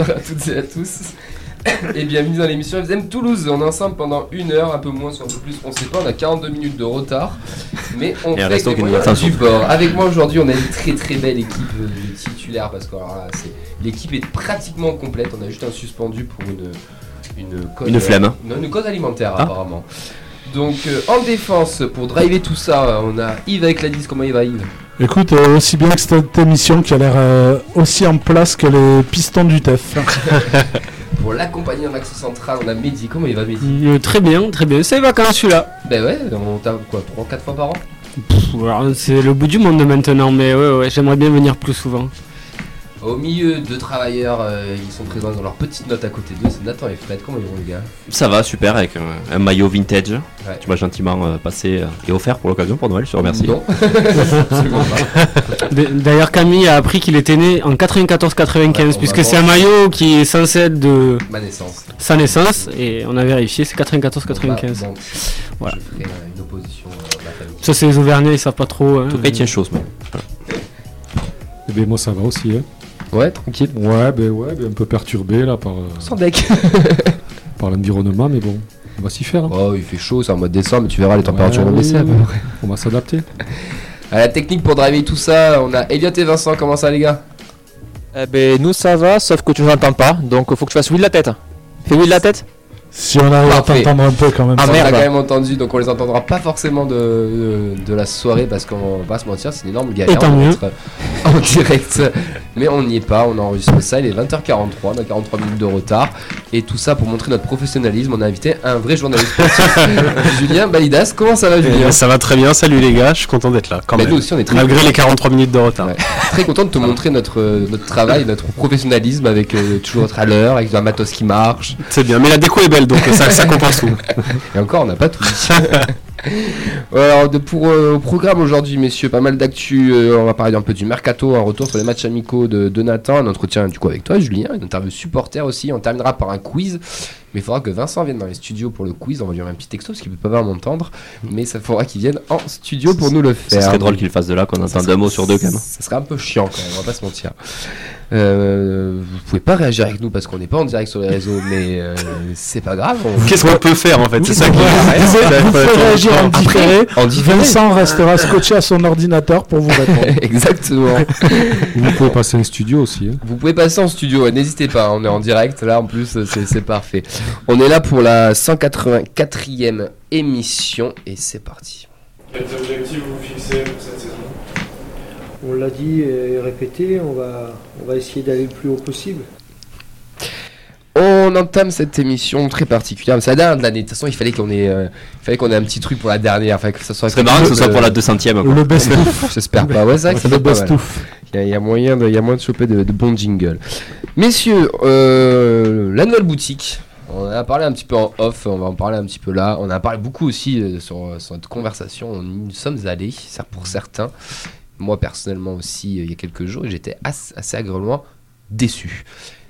bonjour, bonsoir à toutes et à tous. Et bienvenue dans l'émission FZM Toulouse. On est ensemble pendant une heure, un peu moins, soit un peu plus, on sait pas. On a 42 minutes de retard, mais on fait avec les moyens du bord. Avec moi aujourd'hui, on a une très très belle équipe de titulaires parce que l'équipe est pratiquement complète. On a juste un suspendu pour une une cause, une cause alimentaire Ah. apparemment. Donc euh, en défense pour driver tout ça, on a Yves avec la 10. Comment il va Yves? Écoute, euh, aussi bien que cette émission qui a l'air euh, aussi en place que les pistons du TEF. Pour l'accompagner en axe central, on a Mehdi. Comment il va Mehdi? Euh, très bien, très bien. C'est vacances celui-là. Ben ouais, on tape quoi 3-4 fois par an? C'est le bout du monde maintenant, mais ouais, ouais, j'aimerais bien venir plus souvent. Au milieu de travailleurs, euh, ils sont présents dans leur petite note à côté d'eux, c'est Nathan et Fred. Comment ils vont les gars? Ça va, super, avec un, un maillot vintage. Tu m'as gentiment euh, passé euh, et offert pour l'occasion pour Noël, je te remercie. Non, absolument pas. D- D'ailleurs, Camille a appris qu'il était né en 94-95, Ouais, on va puisque c'est un maillot qui est censé être de Ma naissance. sa naissance, et on a vérifié, c'est 94-95. Bon, bah, Voilà. Je ferai euh, une opposition euh, à famille. Ça, c'est les Auvergnats, ils savent pas trop. hein. Tout cas, il tient chaud ce mec. Eh ben moi ça va aussi. Hein. Ouais, tranquille. Ouais, ben ouais, ben un peu perturbé là par, euh, Sans deck. par l'environnement, mais bon, on va s'y faire. hein. Oh, il fait chaud, c'est en mois de décembre, mais tu verras les températures vont Ouais, baisser. oui, oui. On va s'adapter. À la technique pour driver tout ça, on a Elliot et Vincent. Comment ça, les gars? Eh ben nous ça va, sauf que tu nous entends pas, donc faut que tu fasses oui de la tête. Fais oui de la tête Si on arrive à t'entendre un peu quand même. Ah, ça on merde. quand même entendu, donc on les entendra pas forcément de, de, de la soirée parce qu'on va pas se mentir, c'est une énorme galère Et tant mieux. en direct. Mais on n'y est pas, on enregistre ça, il est 20h43, on a 43 minutes de retard. Et tout ça pour montrer notre professionnalisme, on a invité un vrai journaliste sportif, Julien Balidas. Comment ça va, Eh Julien bien, ça va très bien, salut les gars, je suis content d'être là quand Bah, même. Nous aussi, on est très, Malgré les 43 minutes de retard. Ouais. très content de te montrer notre, euh, notre travail, notre professionnalisme avec euh, toujours être à l'heure, avec un matos qui marche. C'est bien, mais la déco est belle donc ça, ça compense tout. Et encore, on n'a pas tout dit. Alors, de, pour euh, au programme aujourd'hui, messieurs, pas mal d'actu. euh, on va parler un peu du mercato, un retour sur les matchs amicaux de, de Nathan, un entretien du coup avec toi, Julien, une interview supporter aussi. On terminera par un quiz. Mais il faudra que Vincent vienne dans les studios pour le quiz. On va lui envoyer un petit texto parce qu'il peut pas m'entendre. Mais ça faudra qu'il vienne en studio pour nous le faire. Ça serait drôle qu'il le fasse de là, qu'on entende un mot sur deux quand même. Ça serait un peu chiant quand même, on va pas se mentir. Euh, vous pouvez pas réagir avec nous parce qu'on n'est pas en direct sur les réseaux, mais euh, c'est pas grave. on- Qu'est-ce qu'on peut faire en fait? C'est ça qui pouvez réagir en Après, différé. en différé. Vincent restera scotché à son ordinateur pour vous répondre. Exactement. vous pouvez passer un studio aussi. hein. Vous pouvez passer en studio, n'hésitez pas, on est en direct là en plus, c'est c'est parfait. On est là pour la 184e émission et c'est parti. Quels objectifs vous fixez pour cette saison? On l'a dit et répété, on va, on va essayer d'aller le plus haut possible. On entame cette émission très particulière, mais c'est la dernière de l'année. De toute façon, il fallait qu'on ait, euh, il fallait qu'on ait un petit truc pour la dernière, fallait que ça soit. Ce serait marrant que ce soit pour la 200ème. quoi. Le best of. J'espère pas. Ouais, ça le best. Il y, a- il y a moyen de, il y a moyen de choper de, de bons jingles. Messieurs, euh, la nouvelle boutique. On en a parlé un petit peu en off, on va en parler un petit peu là. On a parlé beaucoup aussi euh, sur, sur notre conversation. On- Nous sommes allés, ça pour certains. Moi personnellement aussi, euh, il y a quelques jours, j'étais assez, assez agréablement déçu.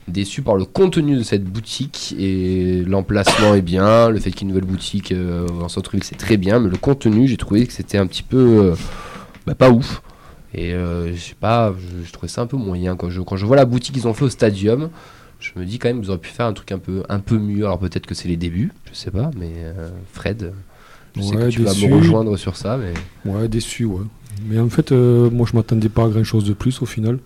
Déçu par le contenu de cette boutique et l'emplacement est bien, le fait qu'il y ait une nouvelle boutique euh, en centre-ville c'est très bien, mais le contenu j'ai trouvé que c'était un petit peu euh, bah, pas ouf. Et euh, je sais pas, je, je trouvais ça un peu moyen. Quand je, quand je vois la boutique qu'ils ont fait au stadium, je me dis quand même qu'ils auraient pu faire un truc un peu, un peu mieux. Alors peut-être que c'est les débuts, je sais pas, mais euh, Fred, je sais que tu vas me rejoindre sur ça. Mais... Ouais, déçu, ouais. Mais en fait, euh, moi je m'attendais pas à grand chose de plus au final.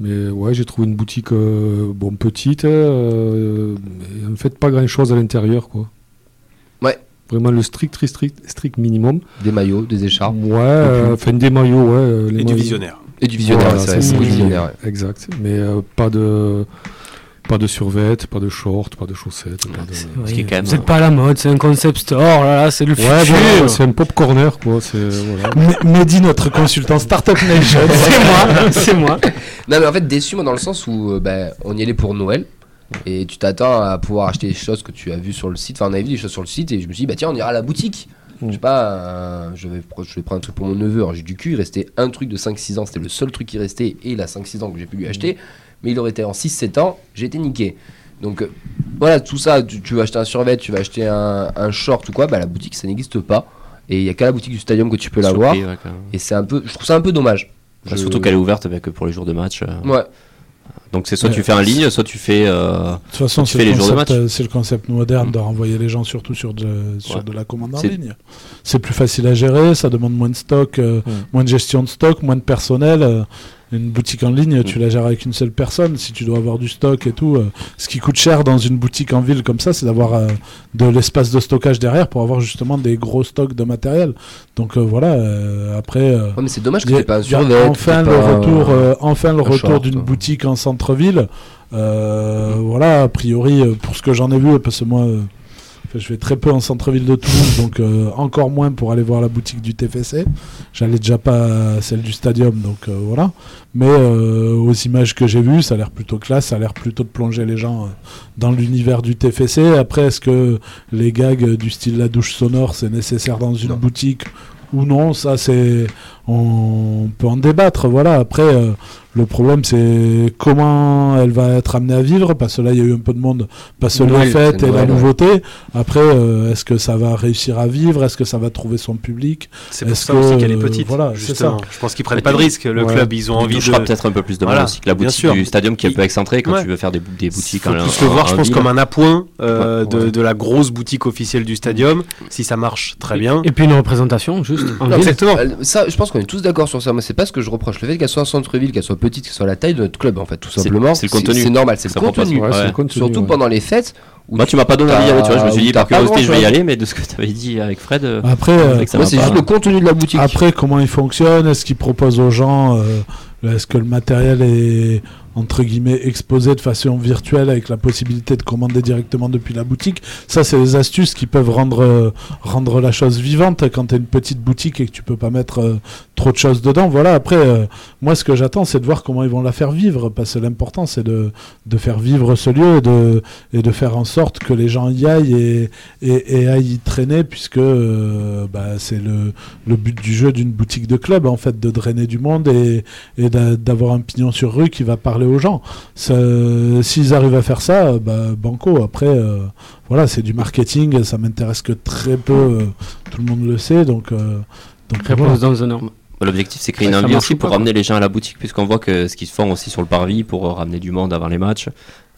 Mais ouais, j'ai trouvé une boutique euh, bon petite, euh, mais en fait pas grand chose à l'intérieur quoi. Ouais. Vraiment le strict, strict, strict, strict minimum. Des maillots, des écharpes Ouais, euh, enfin des maillots, ouais. les Et du visionnaire. et du visionnaire. Voilà, c'est vrai, c'est c'est ça. du visionnaire. ouais. Exact. Mais euh, pas de pas de survêt, pas de short, pas de chaussettes. Pas de... Ce qui est quand même, Vous êtes pas à la mode, c'est un concept store, là, là c'est le Ouais, futur. c'est un pop corner quoi. C'est voilà. Mehdi, notre consultant Startup Nation. c'est moi, c'est moi. Non, mais en fait, déçu, moi, dans le sens où euh, bah, on y allait pour Noël. Et tu t'attends à pouvoir acheter des choses que tu as vues sur le site. Enfin, on avait vu des choses sur le site et je me suis dit, bah tiens, on ira à la boutique. Je sais pas, euh, je, vais, je vais prendre un truc pour mon neveu. Alors, j'ai du cul, il restait un truc de 5-6 ans. C'était le seul truc qui restait. Et il a 5-6 ans que j'ai pu lui acheter. Mais il aurait été en 6-7 ans, j'ai été niqué. Donc euh, voilà, tout ça, tu, tu veux acheter un survêt, tu vas acheter un, un short ou quoi, bah la boutique ça n'existe pas. Et il y a qu'à la boutique du stadium que tu peux l'avoir. ouais. Et c'est un peu, je trouve ça un peu dommage. Je- Surtout qu'elle est ouverte avec, pour les jours de match. euh. Ouais. Donc c'est soit Ouais. tu fais en ligne, soit tu fais. euh, De toute façon, tu c'est fais le, les jours de concept, match. euh, c'est le concept moderne de renvoyer les gens surtout sur de, sur Ouais. de la commande en ligne. C'est plus facile à gérer, ça demande moins de stock, euh, moins de gestion de stock, moins de personnel. Une boutique en ligne, Mm. tu la gères avec une seule personne. Si tu dois avoir du stock et tout, euh, ce qui coûte cher dans une boutique en ville comme ça, c'est d'avoir euh, de l'espace de stockage derrière pour avoir justement des gros stocks de matériel. Donc euh, voilà. euh, après. euh, Ouais, mais c'est dommage que t'aies pas un survêt. enfin le retour, euh, enfin le retour d'une boutique en centre-ville. Euh, Voilà, a priori, pour ce que j'en ai vu, parce que moi, euh, je vais très peu en centre-ville de Toulouse, donc euh, encore moins pour aller voir la boutique du TFC. J'allais déjà pas à celle du Stadium, donc euh, voilà. Mais euh, aux images que j'ai vues, ça a l'air plutôt classe, ça a l'air plutôt de plonger les gens dans l'univers du TFC. Après, est-ce que les gags du style la douche sonore, c'est nécessaire dans une Non. boutique ou non? Ça, c'est on peut en débattre. Voilà. Après, euh, le problème, c'est comment elle va être amenée à vivre, parce que là, il y a eu un peu de monde, parce que les Noël, fêtes c'est et la nouveauté. Après, euh, est-ce que ça va réussir à vivre? Est-ce que ça va trouver son public? C'est pour Est-ce ça aussi que, qu'elle est euh, petite. voilà, c'est ça. Je pense qu'ils prennent pas de risque. Le Ouais. club, ils ont envie de. peut-être un peu plus de Voilà, aussi que la boutique du stadium qui est un peu excentrée quand Ouais. tu veux faire des, des boutiques faut en plus le voir, je en pense, comme un appoint euh, Ouais, de, la grosse boutique officielle du stadium. Si ça marche, très bien. Et puis une représentation, juste. Exactement. Ça, je pense qu'on est tous d'accord sur ça. Moi, c'est pas ce que je reproche. Le fait qu'elle soit en centre-ville, qu'elle soit petite, qu'elle soit la taille de notre club, en fait, tout simplement. c'est le contenu. C'est normal, c'est le contenu. Ouais, le contenu, Surtout ouais. pendant les fêtes. où Moi, tu m'as pas donné envie d'y aller, tu vois. Je me suis dit, par curiosité, je vais y aller, mais de ce que tu avais dit avec Fred. euh, Après, c'est euh, que c'est juste le contenu de la boutique. Après, comment il fonctionne Est-ce qu'il propose aux gens euh, Est-ce que le matériel est entre guillemets exposé de façon virtuelle avec la possibilité de commander directement depuis la boutique? Ça, c'est des astuces qui peuvent rendre euh, rendre la chose vivante quand tu une petite boutique et que tu peux pas mettre euh, trop de choses dedans. Voilà. Après, euh, moi, ce que j'attends, c'est de voir comment ils vont la faire vivre, parce que l'important, c'est de de faire vivre ce lieu et de et de faire en sorte que les gens y aillent et et, et aillent y traîner, puisque euh, bah, c'est le le but du jeu d'une boutique de club, en fait, de drainer du monde et, et d'a- d'avoir un pignon sur rue qui va parler aux gens. S'ils arrivent à faire ça, bah, banco. Après, euh, voilà, c'est du marketing, ça m'intéresse que très peu, tout le monde le sait, donc. euh, donc voilà. Réponse dans un norme. Bah, L'objectif, c'est créer une marche aussi ou pour pas, ramener les gens à la boutique, puisqu'on voit que ce qu'ils font aussi sur le parvis pour ramener du monde avant les matchs.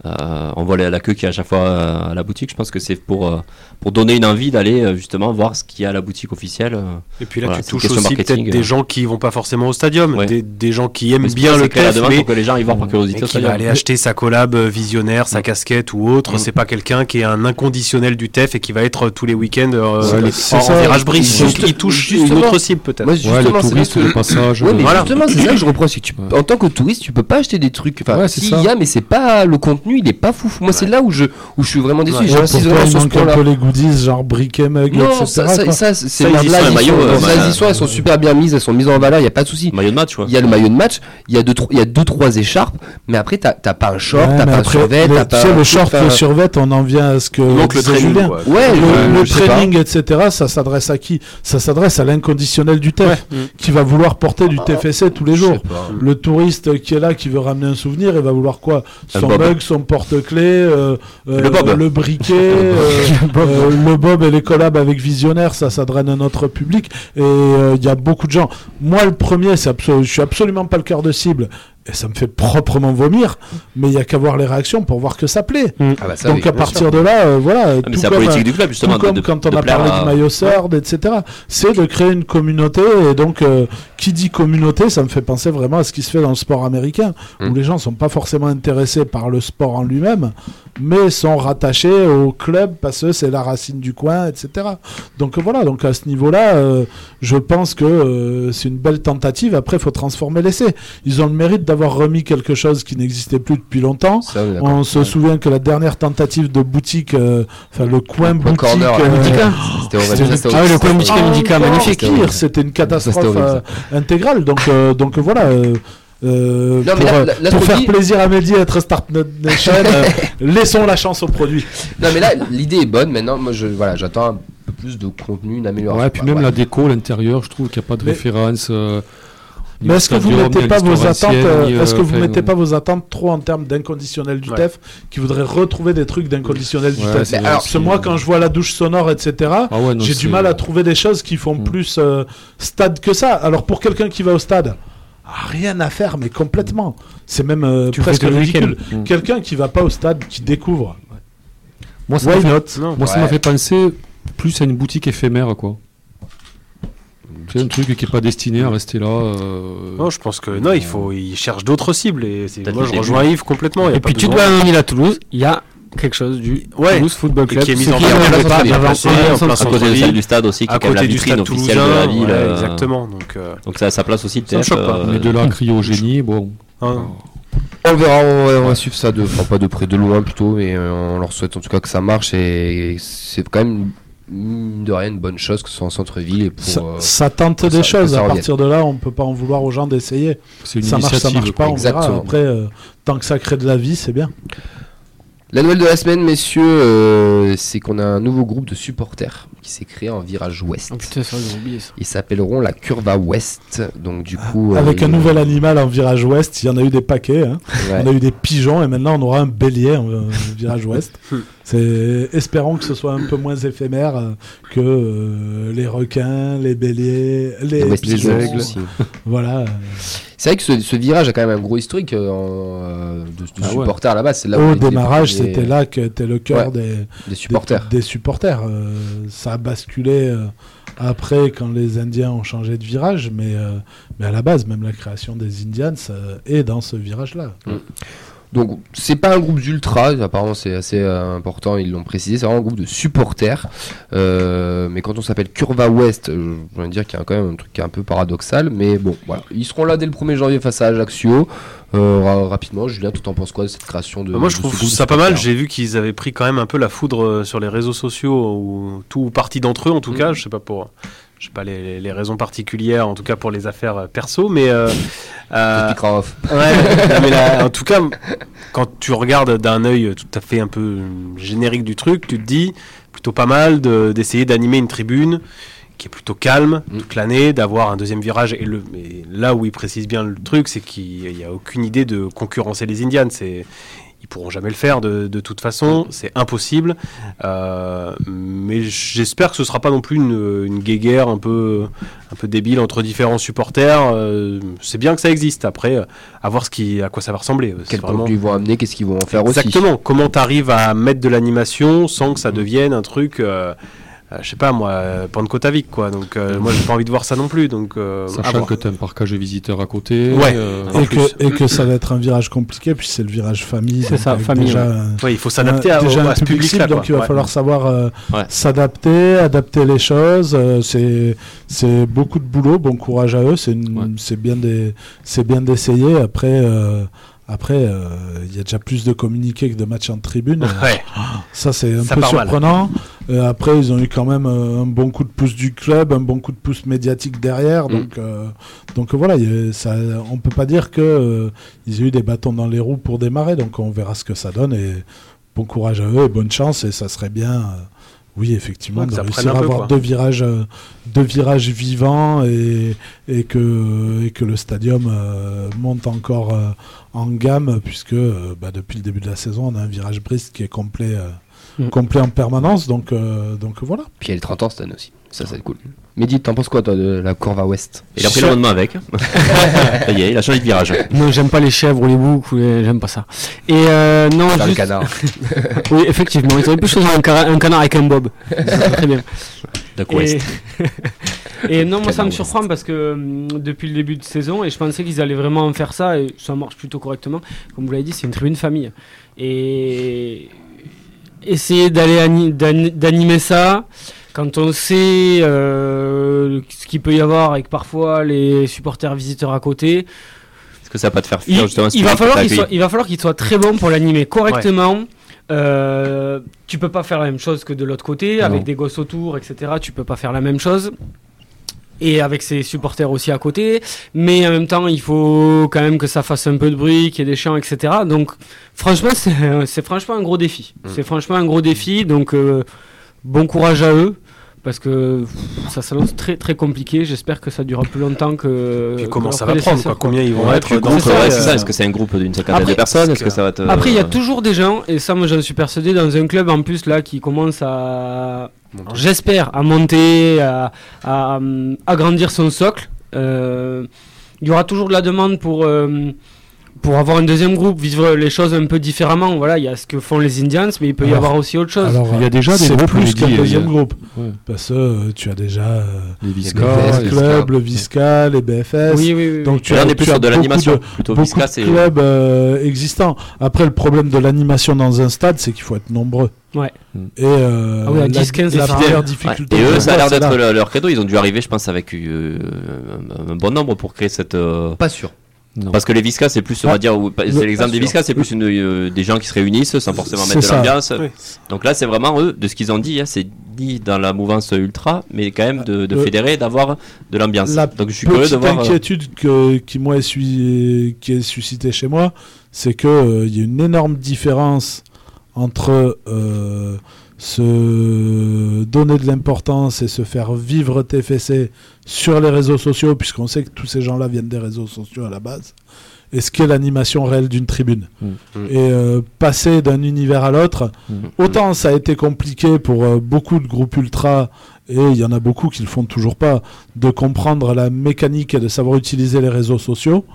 Euh, on voit la, queue qui est à chaque fois euh, à la boutique. Je pense que c'est pour, euh, pour donner une envie d'aller euh, justement voir ce qu'il y a à la boutique officielle. Et puis là, Voilà, tu une touches aussi marketing, peut-être des gens qui vont pas forcément au stadium, Ouais. des, des gens qui aiment Mais bien le la TEF, mais pour que les gens y voient par curiosité mais au qui va aller acheter sa collab visionnaire, sa casquette ou autre. Mm. C'est pas quelqu'un qui est un inconditionnel du TEF et qui va être tous les week-ends euh, Ouais, en, en virage brise. Juste- il touche une justement. autre cible peut-être. Ouais, justement, le touriste, le passage. Justement, c'est ça que je reproche. En tant que touriste, tu peux pas acheter des trucs. Enfin, il y a, mais c'est pas le contenu, il est pas fou. Moi, c'est là où je, où je suis vraiment déçu. Ouais. Toi, vraiment sur ce point-là. peu les goodies, genre briquet, mug, Non, etc. ça, ça, ça, c'est les sont- maillots, euh, bah, y sont, elles sont super bien mises, elles sont mises en valeur, il y a pas de souci. Maillot de match. Il y a le maillot de match, il y a deux, trois- il y a deux trois écharpes, mais après t'as t'as pas un short, t'as pas un survêt, le- t'as pas. le short, le survêt, on en vient à ce que Donc le training. Ouais, Le, training, etc., ça s'adresse à qui? Ça s'adresse à l'inconditionnel du TEF, Ouais. qui va vouloir porter du TFC tous les jours. Le touriste qui est là, qui veut ramener un souvenir, il va vouloir quoi? Son mug, son porte-clés, euh, euh, Le bob. le briquet, euh, le bob et les collabs avec Visionnaire, ça, ça draine notre public. Et il y a beaucoup de gens. Moi, le premier, je suis absolument pas le cœur de cible. Et ça me fait proprement vomir, mais il y a qu'à voir les réactions pour voir que ça plaît. Ah bah ça, Donc oui, à partir sûr. de là, euh, voilà. Ah, mais tout c'est la comme, politique euh, du club, justement. tout comme de- quand on de a parlé à- du maillot Third, etc. C'est de créer une communauté. Et donc, euh, qui dit communauté, ça me fait penser vraiment à ce qui se fait dans le sport américain, Mm. où les gens sont pas forcément intéressés par le sport en lui-même, mais sont rattachés au club parce que c'est la racine du coin, etc. Donc euh, voilà. Donc à ce niveau-là, euh, je pense que euh, c'est une belle tentative. Après, il faut transformer l'essai. Ils ont le mérite d'avoir remis quelque chose qui n'existait plus depuis longtemps. Ça, on se souvient que la dernière tentative de boutique, euh, enfin le coin Le boutique, corner, euh, Ah le coin boutique encore magnifique. c'était une catastrophe euh, intégrale. Donc, euh, donc voilà. Euh, Non, pour là- euh, là- là, pour ce qu'on faire plaisir à Mehdi être Startup Nation, euh, laissons la chance au produit. Non, mais là, l'idée est bonne. Maintenant, moi, je, voilà, j'attends un peu plus de contenu, une amélioration. Ouais, puis même Ouais. la déco, l'intérieur, je trouve qu'il n'y a pas de Mais- référence. euh, Mais est-ce que vous mettez à pas vos attentes Est-ce que vous mettez pas vos attentes trop en termes d'inconditionnel du Ouais. TEF qui voudrait retrouver des trucs d'inconditionnel du Ouais, TEF alors, Parce que moi, quand je vois la douche sonore, etc., Ah ouais, non, j'ai c'est- du mal à trouver des choses qui font Mm. plus stade que ça. Alors pour quelqu'un qui va au stade, rien à faire, mais complètement. C'est même euh, Tu presque ridicule. week-end. Quelqu'un qui va pas au stade, qui découvre. Moi, ça Why m'a fait, Non. moi, ça fait penser plus à une boutique éphémère, quoi. C'est un truc qui est pas destiné à rester là. euh, Non, je pense que non, il faut, il cherche d'autres cibles et moi je rejoins Yves complètement. Et puis tu à un île à Toulouse, il y a quelque chose du Ouais. Toulouse Football Et Club. qui est mis en qui place, À côté centre-ville, du stade aussi, qui est quand la côté du vitrine officielle de la ville. ouais, euh, exactement. Donc, euh, Donc ça, ça place aussi le Ça TF. choque pas. euh, Mais de là à crier au génie, bon. hein. On verra, on va, on va suivre ça de, enfin pas de près, de loin plutôt, mais euh, on leur souhaite en tout cas que ça marche et c'est quand même de rien une bonne chose que ce soit en centre-ville et pour. Ça, euh, ça tente que des ça- choses. À partir de là, on peut pas en vouloir aux gens d'essayer. C'est une Ça marche, ça marche pas, on verra. Après, euh, tant que ça crée de la vie, c'est bien. La nouvelle de la semaine, messieurs, euh, c'est qu'on a un nouveau groupe de supporters qui s'est créé en virage ouest. Oh putain, ça, j'ai oublié ça. Ils s'appelleront la Curva Ouest. Donc du coup, Avec euh, un nouvel animal en virage ouest, il y en a eu des paquets. hein. ouais. On a eu des pigeons et maintenant on aura un bélier en euh, virage ouest. C'est espérons que ce soit un peu moins éphémère euh, que euh, les requins, les béliers, les, Les aigles. aussi. Voilà. C'est vrai que ce, ce virage a quand même un gros historique euh, euh, de, de Ah ouais. supporters là-bas. C'est là où Au démarrage, premiers- c'était là que était le cœur Ouais. des, des supporters. Des, des supporters. Euh, ça a basculé euh, après quand les Indiens ont changé de virage, mais, mais à la base, même la création des Indians est dans ce virage-là. Donc c'est pas un groupe d'ultra, apparemment c'est assez euh, important, ils l'ont précisé, c'est vraiment un groupe de supporters. Euh, mais quand on s'appelle Curva West, euh, je veux dire qu'il y a quand même un truc qui est un peu paradoxal, mais bon voilà, ils seront là dès le 1er janvier face à Ajaccio. Euh, ra- rapidement, Julien, tu en penses quoi de cette création de Moi, je de trouve de ça pas mal. J'ai vu qu'ils avaient pris quand même un peu la foudre sur les réseaux sociaux, ou tout ou partie d'entre eux, en tout Mm. cas. Je sais pas pour, je sais pas les, les raisons particulières, en tout cas pour les affaires euh, perso, mais euh, euh, off. ouais, mais là, en tout cas, quand tu regardes d'un œil tout à fait un peu générique du truc, tu te dis plutôt pas mal de- d'essayer d'animer une tribune qui est plutôt calme Mm. toute l'année, d'avoir un deuxième virage. Et le, là où il précise bien le truc, c'est qu'il n'y a aucune idée de concurrencer les Indians. C'est ils pourront jamais le faire de, de toute façon, c'est impossible. Euh, mais j'espère que ce sera pas non plus une, une guéguerre un peu, un peu débile entre différents supporters. Euh, c'est bien que ça existe. Après, euh, à voir ce qui, à quoi ça va ressembler. Quel vraiment- ils vont amener, qu'est-ce qu'ils vont en faire aussi. Exactement. Comment tu arrives à mettre de l'animation sans que ça devienne un truc, euh, je sais pas moi, euh, Pentecôte-Avic, quoi. Donc euh, moi j'ai pas envie de voir ça non plus. Donc euh, Sachant que tu as un parcage visiteur à côté. Ouais. euh, Et que, et que ça va être un virage compliqué, puis c'est le virage famille. C'est ça, famille, Déjà, ouais. un- Ouais, il faut s'adapter à, déjà à ce public public-là. cible, donc il va Ouais. falloir savoir euh, Ouais. s'adapter, adapter les choses. euh, c'est c'est beaucoup de boulot. Bon courage à eux. C'est c'est bien des c'est bien d'essayer. Après euh, après euh, il y a déjà plus de communiqués que de matchs en tribune. Ouais. Ça, c'est un Ça peu surprenant. Euh, après, ils ont eu quand même euh, un bon coup de pouce du club, un bon coup de pouce médiatique derrière. Mm. Donc, donc voilà, a- ça, on peut pas dire que ils aient eu des bâtons dans les roues pour démarrer. Donc on verra ce que ça donne. Et bon courage à eux et bonne chance. Et ça serait bien, oui, effectivement, Ouais, de réussir à peu, avoir quoi. deux virages, deux virages vivants et, et, que, et que le stadium euh, monte encore euh, en gamme, puisque euh, bah, depuis le début de la saison, on a un virage Brest qui est complet. euh, Mm. complet en permanence donc euh, donc voilà Puis il y a les 30 ans cette année aussi. Ça, c'est cool. Mehdi, t'en penses quoi toi de la Curva Ouest? Il a pris l'amendement avec. Ça y est, il a changé de virage. Non, j'aime pas les chèvres ou les boucs, j'aime pas ça. Et euh, non, Faire le juste- canard. oui, effectivement, ils auraient pu choisir un, un canard avec un bob. Très bien. Duck Et, West. Et non, moi ça me surprend parce que hum, depuis le début de saison, et je pensais qu'ils allaient vraiment en faire ça, et ça marche plutôt correctement. Comme vous l'avez dit, c'est une tribune famille. Et essayer d'aller ani- d'ani- d'animer ça quand on sait euh, ce qu'il peut y avoir avec parfois les supporters visiteurs à côté. Est-ce que ça va pas te faire fuir justement il va falloir qu'il soit, il va falloir qu'il soit très bon pour l'animer correctement. Euh, tu peux pas faire la même chose que de l'autre côté, avec des gosses autour, etc. Tu peux pas faire la même chose. Et avec ses supporters aussi à côté. Mais en même temps, il faut quand même que ça fasse un peu de bruit, qu'il y ait des chants, etc. Donc, franchement, c'est c'est franchement un gros défi. Mm. C'est franchement un gros défi. Donc, euh, bon courage à eux. Parce que pff, ça s'annonce très très compliqué. J'espère que ça durera plus longtemps que. Puis que comment ça va prendre quoi Combien ils vont Ouais, être dans ouais, c'est ça. Est-ce que c'est un groupe d'une cinquantaine de personnes Est-ce que que- ça va te. Après, il y a euh, toujours des gens, et ça, moi, j'en suis persuadé, dans un club en plus là qui commence à, j'espère, à monter, à, à, hum, agrandir son socle. Euh, il y aura toujours de la demande pour, euh, pour avoir un deuxième groupe, vivre les choses un peu différemment. Voilà, il y a ce que font les Indians, mais il peut y avoir aussi autre chose. Alors, Il y a déjà des c'est groupes, plus le qu'un deuxième groupe. Ouais. Parce que euh, tu as déjà euh, Les le Visca, BFS, les- club, le Visca. Les BFS. oui, oui, oui. Donc tu Là, as, on est plus sur de l'animation. Plutôt beaucoup Visca, de c'est. clubs euh, existants. Après, le problème de l'animation dans un stade, c'est qu'il faut être nombreux. Ouais. Et euh, Ah oui, à la, 10, 15, la première difficulté. Ouais. Et eux, ça a l'air d'être là. le- leur credo. Ils ont dû arriver, je pense, avec euh, un, un bon nombre pour créer cette. euh, Pas sûr. Non. Parce que les Viscas, c'est plus, on va dire, ou- le- c'est l'exemple des. Viscas, c'est plus une, euh, des gens qui se réunissent sans forcément mettre de l'ambiance. Oui. Donc là, c'est vraiment eux, de ce qu'ils ont dit, hein, c'est ni dans la mouvance ultra, mais quand même de, de Euh, fédérer, d'avoir de l'ambiance. la Donc je suis curieux de voir. euh, inquiétude que, qui, moi, est sui- qui est suscitée chez moi, c'est qu'il il y a une énorme différence entre euh, se donner de l'importance et se faire vivre TFC sur les réseaux sociaux, puisqu'on sait que tous ces gens-là viennent des réseaux sociaux à la base, et ce qu'est l'animation réelle d'une tribune. Mm. Et euh, passer d'un univers à l'autre, Mm. autant ça a été compliqué pour euh, beaucoup de groupes ultra, et il y en a beaucoup qui le font toujours pas, de comprendre la mécanique et de savoir utiliser les réseaux sociaux.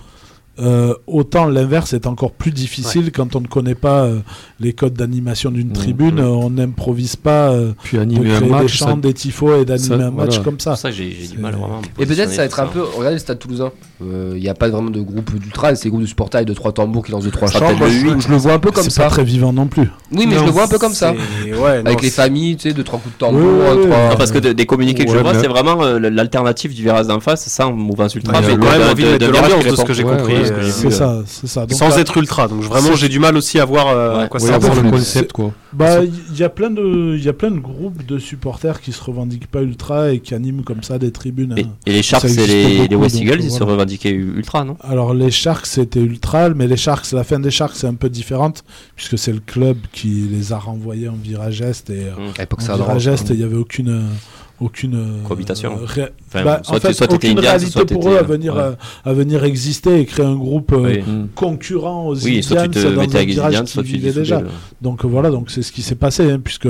Euh, autant l'inverse est encore plus difficile quand on ne connaît pas euh, les codes d'animation d'une Mm. tribune, euh, on n'improvise pas euh, Puis de animer un créer des match, chants, ça- des tifos et d'animer ça- un match voilà. comme ça. ça j'ai j'ai du mal vraiment. Et peut-être ça va être un peu. Regardez le stade toulousain. Il n'y a pas vraiment de groupe d'ultra, c'est des groupes de supporters avec 2-3 tambours qui lancent 2-3 Ça chants. je, le vois un peu comme C'est ça. pas très vivant non plus. Oui, mais je le vois un peu comme ça. C'est- Ouais, non, Avec les familles, tu sais, 2-3 coups de tambour. Oui, oui, oui. trois- Non, parce que de- des communiqués que je vois, mais- c'est vraiment euh, l'alternative du virage d'en face, sans mouvance ultra. Mais ont quand de- même de- envie de de- mettre de l'ambiance de ce que j'ai compris. ouais, euh, C'est ça, c'est ça. Donc, Sans là- être ultra. Donc vraiment, j'ai du mal aussi à voir euh, quoi ça le concept, quoi. Bah, il y a plein de, il y a plein de groupes de supporters qui se revendiquent pas ultra et qui animent comme ça des tribunes. Et, hein. et les Sharks Ça et les, West Eagles, ils se revendiquaient ultra, non? Alors les Sharks c'était ultra, mais les Sharks, la fin des Sharks c'est un peu différente puisque c'est le club qui les a renvoyés en virage est et euh, À l'époque, ça en virage est il y avait aucune euh, aucune euh, Cohabitation. ré- Enfin, bah, soit en tu- fait, soit aucune Indians, réalité soit pour eux à euh, venir ouais. euh, à venir exister et créer un groupe euh, Oui. Mm. concurrent aux Oui, soit Indians tu te dans mettais un avec les virage soit tu déjà. le- Donc euh, voilà, donc c'est ce qui s'est passé, hein, puisque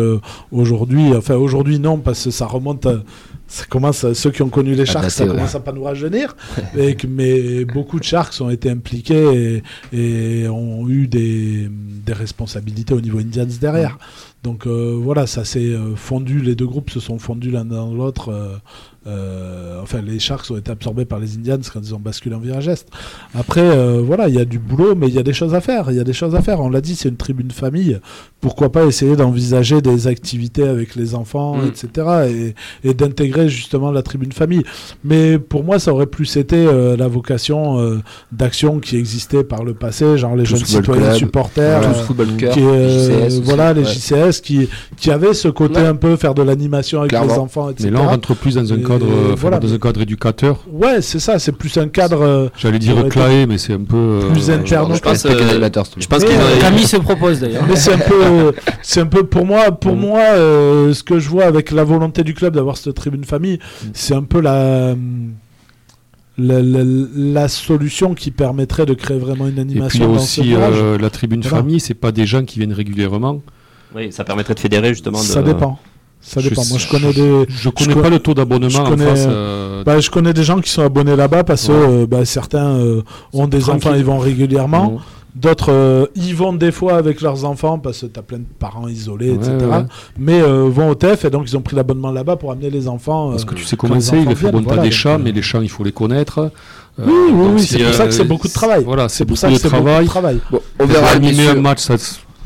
aujourd'hui, enfin aujourd'hui non, parce que ça remonte, à- ça commence, à- ceux qui ont connu les Sharks, ça ouais. commence à pas nous rajeunir, et que- mais beaucoup de Sharks ont été impliqués et, et ont eu des, des responsabilités au niveau Indians derrière. Donc euh, voilà, ça s'est euh, fondu, les deux groupes se sont fondus l'un dans l'autre. Euh, enfin, les Sharks ont été absorbés par les Indians quand ils ont basculé en virage est. Après, euh, voilà, il y a du boulot, mais il y a des choses à faire. Il y a des choses à faire. On l'a dit, c'est une tribune famille. Pourquoi pas essayer d'envisager des activités avec les enfants, Mm. etc. Et, et d'intégrer justement la tribune famille. Mais pour moi, ça aurait plus été euh, la vocation euh, d'action qui existait par le passé, genre les Tous jeunes citoyens Club, supporters. Tous euh, Football Cœur, qui est, euh, JCS aussi. voilà les Ouais. JCS qui, qui avaient ce côté Ouais. un peu faire de l'animation avec les enfants etc Mais là, on rentre plus dans un Et cadre, euh, voilà. dans un cadre éducateur. ouais c'est ça c'est plus un cadre euh, J'allais dire été claé, mais c'est un peu. euh, plus euh, interne je pense, euh, Je euh, ont. Camille se propose d'ailleurs. mais c'est un peu c'est un peu pour moi pour Mm. moi euh, ce que je vois avec la volonté du club d'avoir cette tribune famille c'est un peu la la, la- la solution qui permettrait de créer vraiment une Et puis il y animation a dans ce aussi village. euh, la tribune Voilà. famille, c'est pas des gens qui viennent régulièrement. Oui, ça permettrait de fédérer justement. ça de- dépend ça Je dépend moi je connais des Je connais co- pas le taux d'abonnement je en connais, euh, Bah, je connais des gens qui sont abonnés là-bas parce que Ouais. euh, bah, certains euh, ont des Tranquille. enfants, ils vont régulièrement. D'autres euh, y vont des fois avec leurs enfants parce que tu as plein de parents isolés, Ouais, etc. ouais. Mais euh, vont au TEF et donc ils ont pris l'abonnement là-bas pour amener les enfants. Parce que tu sais comment c'est, il viennent, bon, t'as voilà, des euh, mais les champs, il faut les connaître. Euh, Oui, oui, oui, c'est pour ça que c'est beaucoup de travail. Voilà, C'est pour beaucoup ça que de c'est beaucoup de travail. Bon, on verra, animer un match, ça,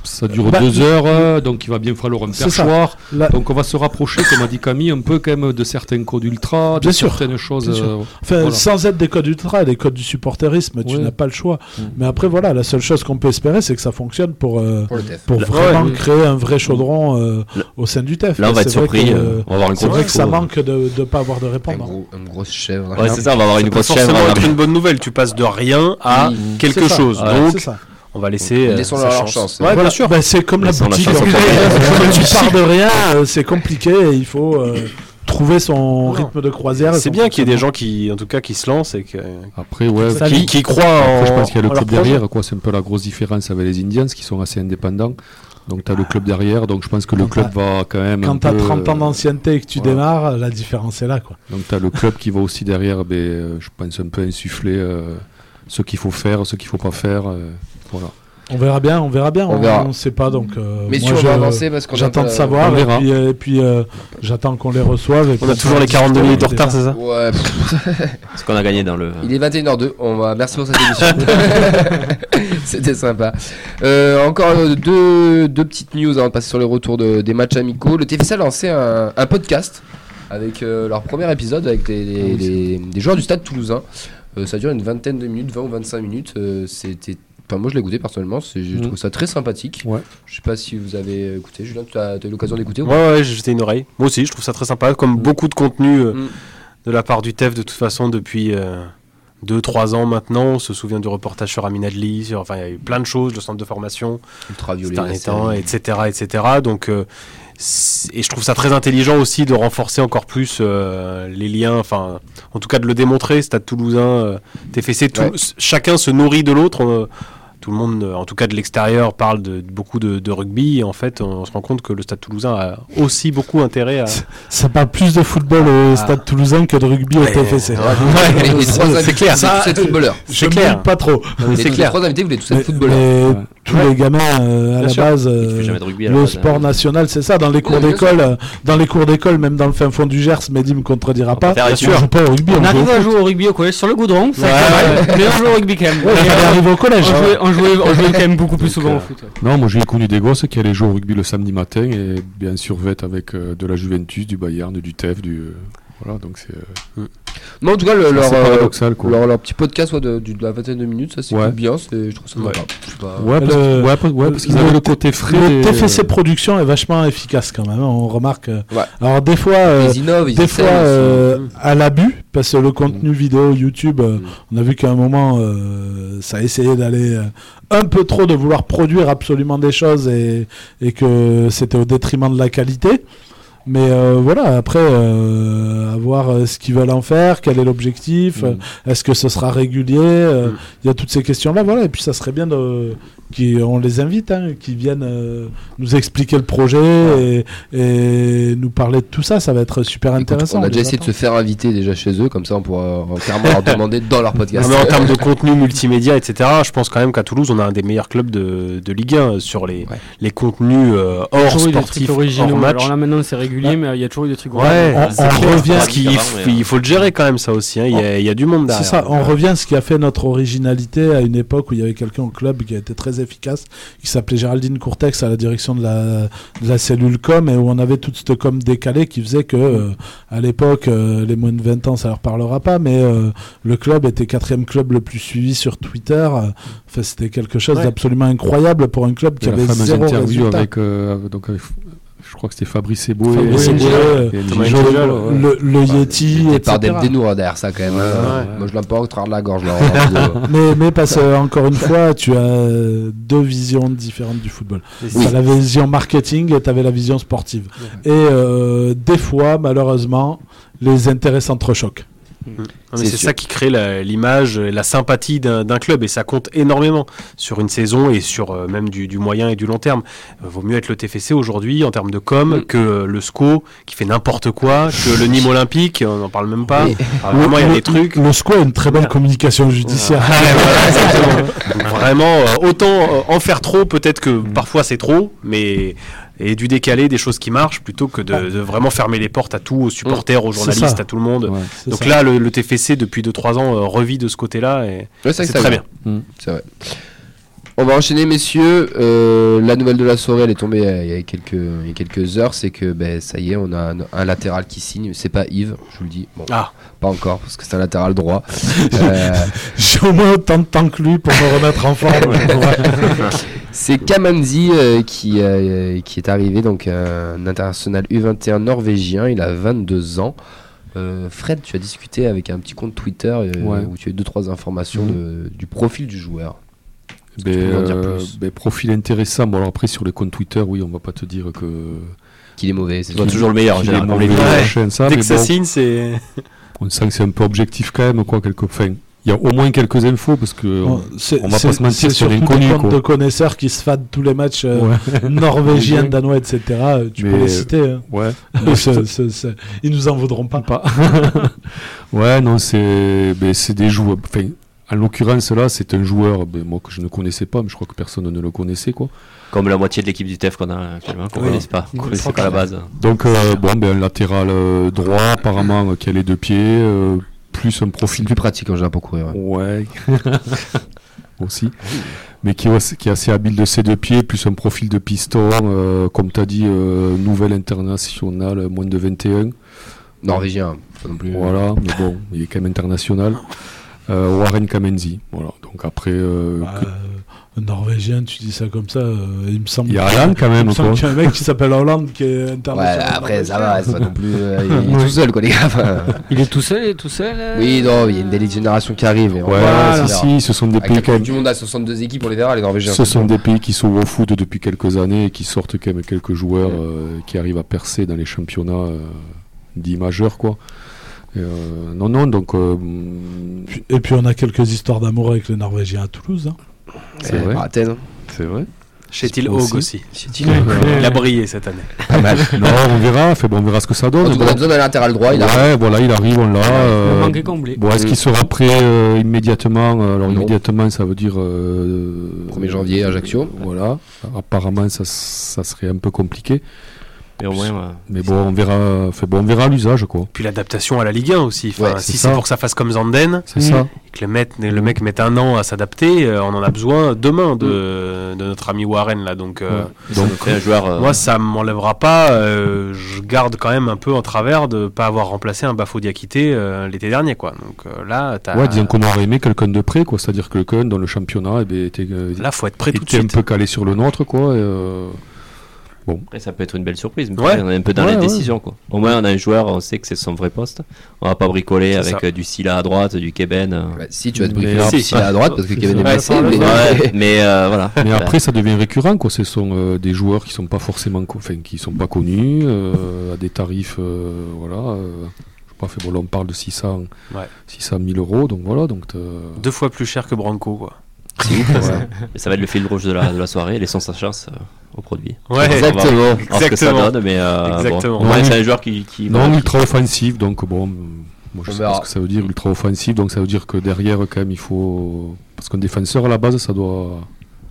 ça dure Bah, deux heures, euh, donc il va bien falloir un ça. perchoir. Donc on va se rapprocher, comme a dit Camille, un peu quand même de certains codes ultra, de Bien sûr. certaines choses. Bien sûr. euh, Enfin, Voilà. sans être des codes ultra, des codes du supporterisme, tu Ouais. n'as pas le choix. Mm. Mais après, voilà, la seule chose qu'on peut espérer, c'est que ça fonctionne pour, euh, Pour vraiment ouais. créer un vrai chaudron euh, au sein du TEF. Là, on va être surpris. que, euh, On va avoir une C'est vrai que ça manque de ne pas avoir de Un répondant. gros- Une grosse chèvre. Ouais, c'est ça, on va avoir Ça une grosse chèvre. forcément à être une bonne nouvelle. Tu passes de rien à Oui. quelque ça. chose. Donc, C'est ça. On va laisser euh, Laissons-leur sa leur chance. chance. Ouais, Voilà. bien sûr. Ben, c'est comme la Laissons la boutique. tu pars de rien, euh, c'est compliqué. et Il faut euh, trouver son Non. rythme de croisière. C'est bien qu'il y ait des gens qui, en tout cas, qui se lancent et que- Après, ouais. Qui, croient Après, en. je pense qu'il y a le leur club derrière, quoi. C'est un peu la grosse différence avec les Indians qui sont assez indépendants. Donc tu as le club derrière, donc je pense que le Quand club va quand même. Quand t'as peu, 30 ans d'ancienneté et que tu voilà. démarres, la différence est là. Quoi. Donc tu as le club qui va aussi derrière, ben, euh, je pense, un peu insuffler euh, ce qu'il faut faire, ce qu'il faut pas faire. euh, voilà. On verra bien, on verra bien. On On ne sait pas. Donc, euh, Messieurs, moi, on va je- avancer parce qu'on a J'attends de savoir on et verra. puis, euh, et puis, euh, j'attends qu'on les reçoive. et On a toujours les 42 minutes de retard, c'est ça Ouais, Ce qu'on a gagné dans le. il est 21h02. On va... Merci pour cette émission. C'était sympa. Euh, encore deux, deux petites news avant de passer sur les retours de- des matchs amicaux. Le TFC a lancé un, un podcast avec euh, leur premier épisode avec les, les- les- les joueurs du stade toulousain. Euh, ça dure une vingtaine de minutes, 20 ou 25 minutes. Euh, C'était. Enfin, moi je l'ai écouté personnellement, je Mhm. trouve ça très sympathique. Ouais. Je sais pas si vous avez écouté, Julien, tu as, eu l'occasion d'écouter ou Ouais, ouais, j'ai jeté une oreille. Moi aussi, je trouve ça très sympa. Comme beaucoup de contenu euh, Mm. de la part du TEF, de toute façon, depuis 2-3 ans maintenant. On se souvient du reportage sur Amin Adli, sur, enfin, il y a eu plein de choses, le centre de formation, Ultraviolet. etc. etc. Donc, euh, et je trouve ça très intelligent aussi de renforcer encore plus euh, les liens, enfin, en tout cas de le démontrer. Stade Toulousain, euh, TFC, tout- Ouais. chacun se nourrit de l'autre. Tout le monde, en tout cas de l'extérieur, parle de, de beaucoup de, de rugby. Et en fait, on, se rend compte que le Stade Toulousain a aussi beaucoup intérêt à. Ça parle plus de football au stade toulousain que de rugby au. TFC. Ouais, c'est clair. être footballeurs. Je clair. pas trop. c'est clair. trois invités, vous voulez tous Mais, être footballeurs. mais Ouais. tous Ouais. les gamins euh, à Bien la sûr. base, Il euh, à la le base, hein. sport national, c'est ça. Dans les cours d'école, euh, dans les cours d'école, même dans le fin fond du Gers, Mehdi me contredira pas. faire On joue pas au rugby, On arrive à jouer au rugby au collège sur le goudron, ça Ouais, fait mal, mais on joue au rugby quand même. On arrive au collège. On jouait, on, quand même beaucoup plus Donc, souvent euh, au foot. ouais. Non, moi j'ai connu des gosses qui allaient jouer au rugby le samedi matin et bien sûr vêtent avec euh, de la Juventus, du Bayern, du TEF, du. euh, voilà, donc c'est euh, Non, en tout cas, le- leur, euh, paradoxal quoi. leur, leur petit podcast ouais, de, du- de la vingtaine de minutes, ça c'est Ouais. bien, c'est- je trouve ça Ouais. sympa. Pas. Ouais, parce, ouais, parce- ouais, parce qu'ils avaient le côté frais. Le et, TFC Production est vachement efficace quand même. hein, On remarque. euh, Ouais. Alors des fois, euh, Ils innovent, ils des fois euh, à l'abus, parce que le contenu vidéo YouTube, euh, Mm. on a vu qu'à un moment, euh, ça a essayé d'aller euh, un peu trop, de vouloir produire absolument des choses et, et que c'était au détriment de la qualité. Mais euh, voilà, après, euh, à voir euh, ce qu'ils veulent en faire, quel est l'objectif, Mm. euh, est-ce que ce sera régulier euh, Mm. Il y a toutes ces questions-là, voilà. Et puis ça serait bien de, qui, on les invite, hein, qui viennent euh, nous expliquer le projet et, et nous parler de tout ça. Ça va être super Écoute, intéressant. on a déjà essayé de se faire inviter déjà chez eux, comme ça on pourra carrément leur demander dans leur Non, podcast. mais en termes de contenu multimédia, etc., je pense quand même qu'à Toulouse, on a un des meilleurs clubs de, de Ligue 1 sur les, Ouais. les contenus euh, hors sportifs, hors match. Alors là maintenant c'est régulier, mais il y a toujours eu des trucs Ouais, on- revient- Parce qu'il il faut le gérer quand même, ça aussi. hein. Il, y a, il y a du monde derrière. C'est ça, on revient à ce qui a fait notre originalité à une époque où il y avait quelqu'un au club qui a été très efficace, qui s'appelait Géraldine Courtex à la direction de la, de la cellule com et où on avait toute cette com décalée qui faisait que euh, à l'époque, euh, les moins de 20 ans, ça leur parlera pas, mais euh, le club était quatrième club le plus suivi sur Twitter. Enfin, c'était quelque chose Ouais. d'absolument incroyable pour un club qui avait zéro interview résultat. avec, euh, donc, avec- je crois que c'était Fabrice Eboué Fabrice et, Eboué, et le, Yeti, Il par des Denour derrière ça quand même. hein. Ouais. Moi je l'aime pas au travers de la gorge là. Mais, mais parce que, encore une fois, tu as deux visions différentes du football. Oui. Tu as la vision marketing et tu avais la vision sportive. Et euh, des fois, malheureusement, les intérêts s'entrechoquent. Mais C'est ça qui crée la- l'image, et la sympathie d'un club et ça compte énormément sur une saison et sur euh, même du, du moyen et du long terme. Euh, vaut mieux être le TFC aujourd'hui en termes de com Mm. que le SCO qui fait n'importe quoi, que le Nîmes Olympique, on n'en parle même pas. Oui. Alors, vraiment, il y a Le- des trucs. Le SCO a une très bonne communication judiciaire. Ouais, voilà, exactement. Donc, vraiment, euh, autant euh, en faire trop, peut-être que parfois c'est trop, mais et du décalé, des choses qui marchent, plutôt que de, de vraiment fermer les portes à tout, aux supporters, aux journalistes, à tout le monde. Ouais. Donc ça. là, le, le TFC depuis 2-3 ans euh, revit de ce côté-là et Ouais, c'est ça très bien. C'est vrai. On va enchaîner, messieurs. Euh, la nouvelle de la soirée, elle est tombée euh, il y a quelques, il y a quelques heures. C'est que ben, ça y est, on a un, un latéral qui signe. C'est pas Yves, je vous le dis. Bon, Ah. pas encore, parce que c'est un latéral droit. Euh, J'ai au moins autant de temps que lui pour me remettre en forme. c'est Kamanzi euh, qui, euh, qui est arrivé, donc un international U21 norvégien. Il a 22 ans. Euh, Fred, tu as discuté avec un petit compte Twitter euh, Ouais. où tu as eu deux trois informations de- du profil du joueur. Ben, euh, ben, profil intéressant. Bon, alors après, sur les comptes Twitter, oui, on va pas te dire que. Qu'il est mauvais, c'est toujours le meilleur qu'il est général. mauvais, Ouais. ça, Dès que ça bon, signe, c'est. on sent que c'est un peu objectif quand même, quoi, quelque. Il il y a au moins quelques infos parce que Bon, on, va pas se mentir, surtout l'inconnu, quoi. de connaisseurs qui se fadent tous les matchs euh, Ouais. norvégiens, danois, etc. Tu peux les citer. hein. Ouais. Ils nous en voudront pas. Pas. ouais, non, c'est ben, c'est des joueurs. Enfin, en l'occurrence, là, c'est un joueur ben, moi, que je ne connaissais pas, mais je crois que personne ne le connaissait. quoi. Comme la moitié de l'équipe du TEF qu'on a actuellement, qu'on ne Oui. connaisse pas. Qu'on connaissait pas à la base. Donc, euh, bon, ben, un latéral euh, droit, apparemment, euh, qui a les deux pieds, euh, plus un profil plus pratique en général pour courir. ouais. Ouais. Aussi. Mais qui est, assez- qui est assez habile de ses deux pieds, plus un profil de piston, euh, comme tu as dit, euh, nouvelle internationale, moins de 21. Norvégien, pas non plus. Voilà, mais bon, il est quand même international. Euh, Warren Kamenzi. Voilà, donc après. euh, Bah, que- un Norvégien, tu dis ça comme ça, euh, il me semble. Il y a Haaland quand il même, me semble quoi. qu'il y a un mec qui s'appelle Hollande qui est Ouais, international. après ça va, c'est pas non plus. euh, il est tout seul quoi les gars. Il est tout seul, il est tout seul. euh, oui, non, il y a une délit génération qui arrive. et Ouais, va- si, si, ce sont des pays quand même. du monde à 62 équipes, on les verra, les Norvégiens. Ce sont des pays qui sont au foot depuis quelques années et qui sortent quand même quelques joueurs euh, qui arrivent à percer dans les championnats euh, dits majeurs, quoi. Euh, non, non, donc euh, Puis- Et puis on a quelques histoires d'amour avec les Norvégiens à Toulouse. hein. c'est vrai. à Athènes. C'est vrai. Chez-il Aussi. Haug aussi. Ouais. euh, Il a brillé cette année. Pas mal. non, on verra. Fait, bon, on verra ce que ça donne. On a besoin d'un latéral droit. Il a ouais, voilà, il arrive, on l'a. Le euh, manque est comblé. Bon, est-ce qu'il sera prêt euh, immédiatement? Alors Non. immédiatement, ça veut dire euh, 1er janvier, Ajaccio. Voilà. Apparemment, ça, ça serait un peu compliqué. Mais au moins, euh, Mais bon, on verra. Fait, bon, on verra l'usage, quoi. Puis l'adaptation à la Ligue 1 aussi. Enfin, Ouais, si c'est pour que ça fasse comme Zanden, C'est ça. et que le mec, le mec mette un an à s'adapter, euh, on en a besoin demain de, de notre ami Warren là. Donc, euh, Ouais. ça Donc, nous fait un joueur. euh, moi, ça m'enlèvera pas. euh, je garde quand même un peu en travers de pas avoir remplacé un Bafo Diakité euh, l'été dernier, quoi. Donc euh, là, t'as- Ouais, disons qu'on aurait aimé quelqu'un de près, quoi. C'est-à-dire quelqu'un dans le championnat eh était, euh, là, faut être prêt tout de était un suite. peu calé sur le nôtre, quoi. et, euh, Après, ça peut être une belle surprise. Mais Ouais. on est un peu dans Ouais, la ouais. décision. Quoi. Au moins, on a un joueur, on sait que c'est son vrai poste. On va pas bricoler avec ça. euh, du Silla à droite, du Keben. euh. Bah, si tu vas te bricoler si. petit à droite parce que Kevin est blessé. Mais- Ouais, mais euh, voilà. Mais Bah, après, ça devient récurrent, quoi. Ce sont euh, des joueurs qui sont pas forcément, enfin, qui sont pas connus, euh, à des tarifs, euh, voilà. euh, je sais pas, fait, bon, là, on parle de 600, Ouais. 600 000 euros, donc voilà, donc. Deux fois plus cher que Branco, quoi. Ouais. Et ça va être le fil rouge de la, de la soirée. Laissons sa chance euh, au produit. Ouais, Exactement. On va voir ce que ça Exactement. donne, mais euh, Exactement. bon, c'est un joueur qui. qui Non, voilà, ultra offensif, donc bon, euh, moi je On sais pas ce que ça veut dire, ultra offensif, donc ça veut dire que derrière, quand même, il faut. Parce qu'un défenseur à la base, ça doit.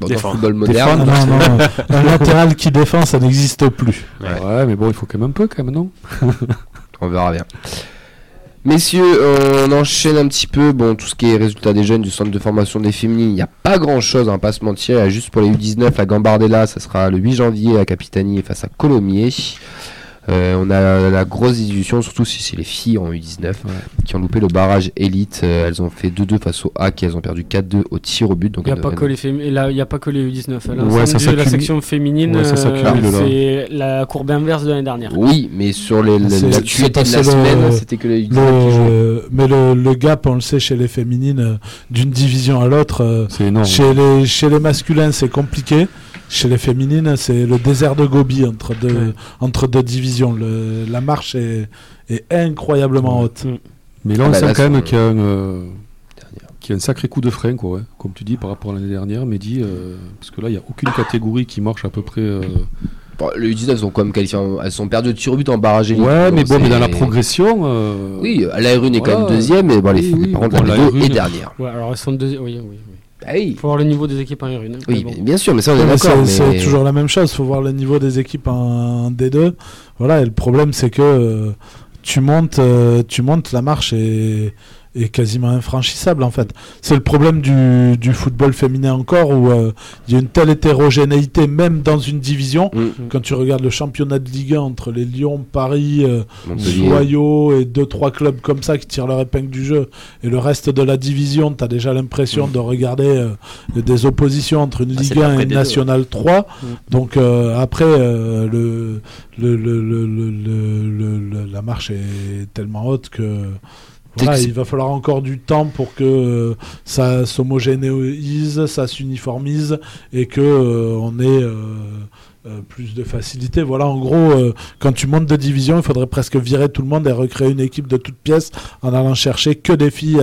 Dans le Défendre. football Non, moderne. non, non, un latéral qui défend, ça n'existe plus. Ouais. Ouais. mais bon, il faut quand même un peu, quand même, non On verra bien. Messieurs, on enchaîne un petit peu. Bon, tout ce qui est résultat des jeunes du centre de formation des féminines, il n'y a pas grand chose, va pas se mentir. Juste pour les U19, la Gambardella, ça sera le 8 janvier à Capitanie face à Colomiers. Euh, on a la grosse discussion, surtout si c'est les filles en U19 qui ont loupé le barrage élite. Euh, elles ont fait 2-2 face au HAC et elles ont perdu 4-2 au tir au but. Donc Il n'y a, pas que les fémi- et là, il y a pas que les U19. Là, Ouais, ça la section féminine, Ouais, ça euh, c'est la courbe inverse de l'année dernière. Oui, mais sur les- C'est- l'actualité c'est de la le- semaine, c'était que les U19 qui jouaient. Le, mais le, le gap, on le sait, chez les féminines, d'une division à l'autre, C'est énorme. chez, les, chez les masculins, c'est compliqué. Chez les féminines, c'est le désert de Gobi entre deux, Ouais. entre deux divisions. Le- la marche est, est incroyablement haute. Mais là, Ah on bah, sent là, quand même sur- qu'il y, a un, euh, qu'il y a un sacré coup de frein, quoi, ouais. comme tu dis, par rapport à l'année dernière, Mehdi, euh, parce que là, il n'y a aucune catégorie qui marche à peu près. euh, Bon, les U19 elles ont quand même qualifié, elles sont perdues de tir au but en barrage élite. Ouais, mais bon, mais dans la progression. euh, Oui, la R1 est quand même deuxième, mais bon, les, Oui, les oui, par contre, bon, la la R2 est R1, dernière. Ouais, alors elles sont deux. Oui, oui, oui. Ah oui, Faut voir le niveau des équipes en urine. hein, oui bon. bien sûr, mais ça on est d'accord. c'est mais- toujours la même chose. Il faut voir le niveau des équipes en, en D2. Voilà, et le problème, c'est que euh, tu, montes, euh, tu montes, la marche est, est quasiment infranchissable en fait. C'est le problème du, du football féminin encore où euh, il y a une telle hétérogénéité, même dans une division. Mm. Quand tu regardes le championnat de Ligue 1 entre les Lyon, Paris, euh, et deux trois clubs comme ça qui tirent leur épingle du jeu et le reste de la division, tu as déjà l'impression de regarder euh, des oppositions entre une Ah, Ligue 1 pas et une. Nationale 3. Mm. Donc euh, après euh, le, le, le, le, le- le- le- le- la marche est tellement haute que voilà, il va falloir encore du temps pour que euh, ça s'homogénéise, ça s'uniformise et que euh, on ait euh, plus de facilité. Voilà, en gros, quand tu montes de division, il faudrait presque virer tout le monde et recréer une équipe de toutes pièces en allant chercher que des filles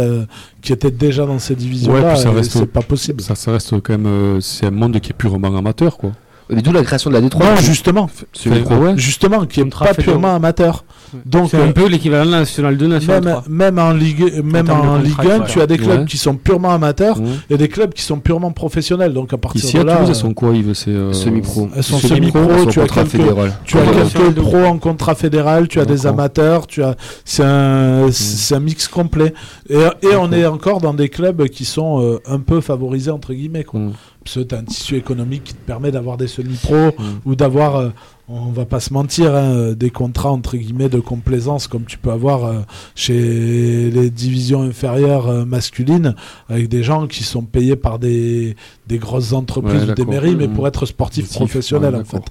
qui étaient déjà dans ces divisions-là. c'est pas possible. Ça, ça reste quand même. c'est un monde qui est purement amateur, quoi. D'où la création de la D3. Non, justement, C'est le Enfin, ouais. justement, qui est pas purement amateur. Donc, C'est euh, un peu l'équivalent de la National 2, National même, 3. même en Ligue, même de en Ligue 1, ouais. tu as des clubs Ouais. qui sont purement amateurs Mmh. et des clubs qui sont purement professionnels. Donc à partir Ici de à là, Toulouse, euh, elles sont quoi, Yves? C'est euh, Semi-pro. elles sont semi-pro, tu as contrat quelques, fédéral? tu as quelques pros en contrat fédéral, tu as des amateurs, tu as c'est un c'est un mix complet. Et, et on est encore dans des clubs qui sont euh, un peu favorisés entre guillemets quoi. Parce que tu as un tissu économique qui te permet d'avoir des semi-pros Mmh. ou d'avoir euh, on va pas se mentir, hein, des contrats entre guillemets de complaisance comme tu peux avoir euh, chez les divisions inférieures euh, masculines avec des gens qui sont payés par des, des grosses entreprises Ouais, ou des mairies, mais Mmh. pour être sportif Sportif, professionnel ouais, en fait.